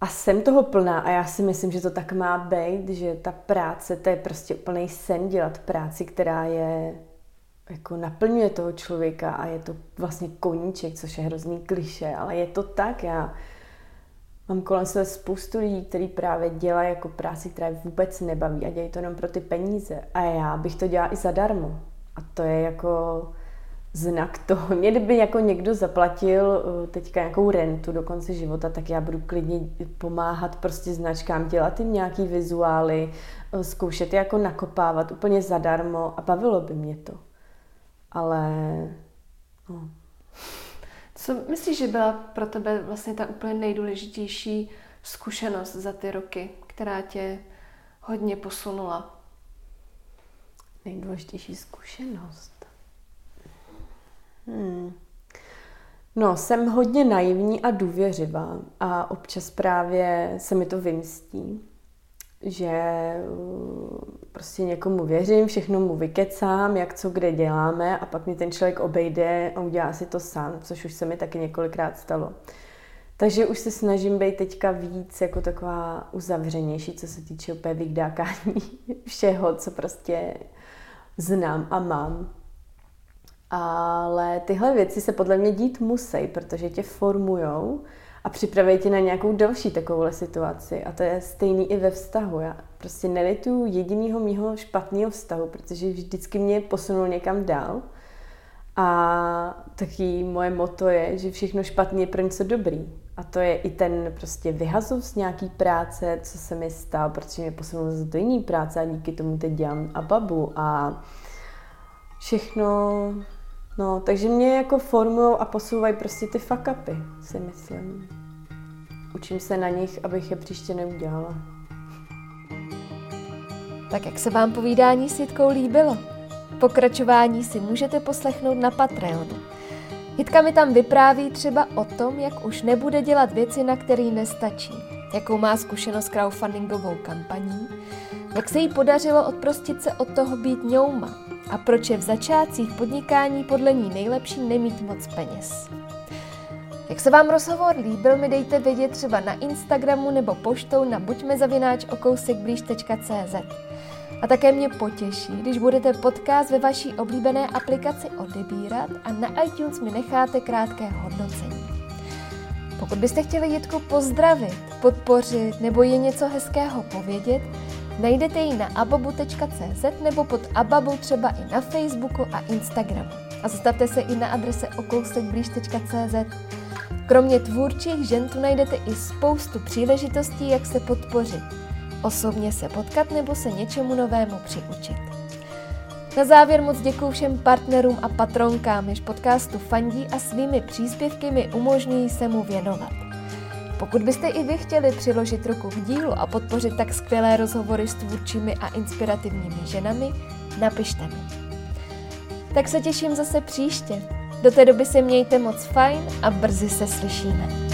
Speaker 2: A jsem toho plná a já si myslím, že to tak má být, že ta práce, to je prostě úplný sen dělat práci, která je jako naplňuje toho člověka a je to vlastně koníček, což je hrozný kliše, ale je to tak. Já mám kolem sebe spoustu lidí, kteří právě dělají jako práci, která je vůbec nebaví a dělají to jenom pro ty peníze. A já bych to dělala i zadarmo. A to je jako znak toho. Mě kdyby jako někdo zaplatil eh, teďka nějakou rentu do konce života, tak já budu klidně pomáhat prostě značkám, dělat jim nějaký vizuály, eh, zkoušet je jako nakopávat úplně zadarmo a bavilo by mě to. Ale no.
Speaker 1: Co myslíš, že byla pro tebe vlastně ta úplně nejdůležitější zkušenost za ty roky, která tě hodně posunula?
Speaker 2: Nejdůležitější zkušenost? Hmm. No, jsem hodně naivní a důvěřivá a občas právě se mi to vymstí, že uh, prostě někomu věřím, všechno mu vykecám, jak co kde děláme a pak mi ten člověk obejde a udělá si to sám, což už se mi taky několikrát stalo. Takže už se snažím být teďka víc jako taková uzavřenější, co se týče úplně vykdákání všeho, co prostě znám a mám. Ale tyhle věci se podle mě dít musí, protože tě formujou a připraví tě na nějakou další takovouhle situaci. A to je stejný i ve vztahu. Já prostě nelituju jediného mýho špatného vztahu, protože vždycky mě posunul někam dál. A taky moje moto je, že všechno špatně je pro něco dobrý. A to je i ten prostě vyhazov z nějaký práce, co se mi stalo, protože mě posunul z do jiný práce a díky tomu teď dělám a babu a všechno No, takže mě jako formují a posouvají prostě ty fuck upy, si myslím. Učím se na nich, abych je příště neudělala.
Speaker 1: Tak jak se vám povídání s Jitkou líbilo? Pokračování si můžete poslechnout na Patreonu. Jitka mi tam vypráví třeba o tom, jak už nebude dělat věci, na které nestačí, jakou má zkušenost s crowdfundingovou kampaní, jak se jí podařilo odprostit se od toho být ňouma a proč je v začátcích podnikání podle ní nejlepší nemít moc peněz. Jak se vám rozhovor líbil, mi dejte vědět třeba na Instagramu nebo poštou na buďmezavináč.okousekblíž.cz. A také mě potěší, když budete podcast ve vaší oblíbené aplikaci odebírat a na iTunes mi necháte krátké hodnocení. Pokud byste chtěli Jitku pozdravit, podpořit nebo je něco hezkého povědět, najdete ji na ababu.cz nebo pod ababu třeba i na Facebooku a Instagramu. A zastavte se i na adrese okousekblíž.cz. Kromě tvůrčích žen tu najdete i spoustu příležitostí, jak se podpořit. Osobně se potkat nebo se něčemu novému přiučit. Na závěr moc děkuji všem partnerům a patronkám, jež podcastu fandí a svými příspěvky mi umožňují se mu věnovat. Pokud byste i vy chtěli přiložit ruku k dílu a podpořit tak skvělé rozhovory s tvůrčími a inspirativními ženami, napište mi. Tak se těším zase příště. Do té doby se mějte moc fajn a brzy se slyšíme.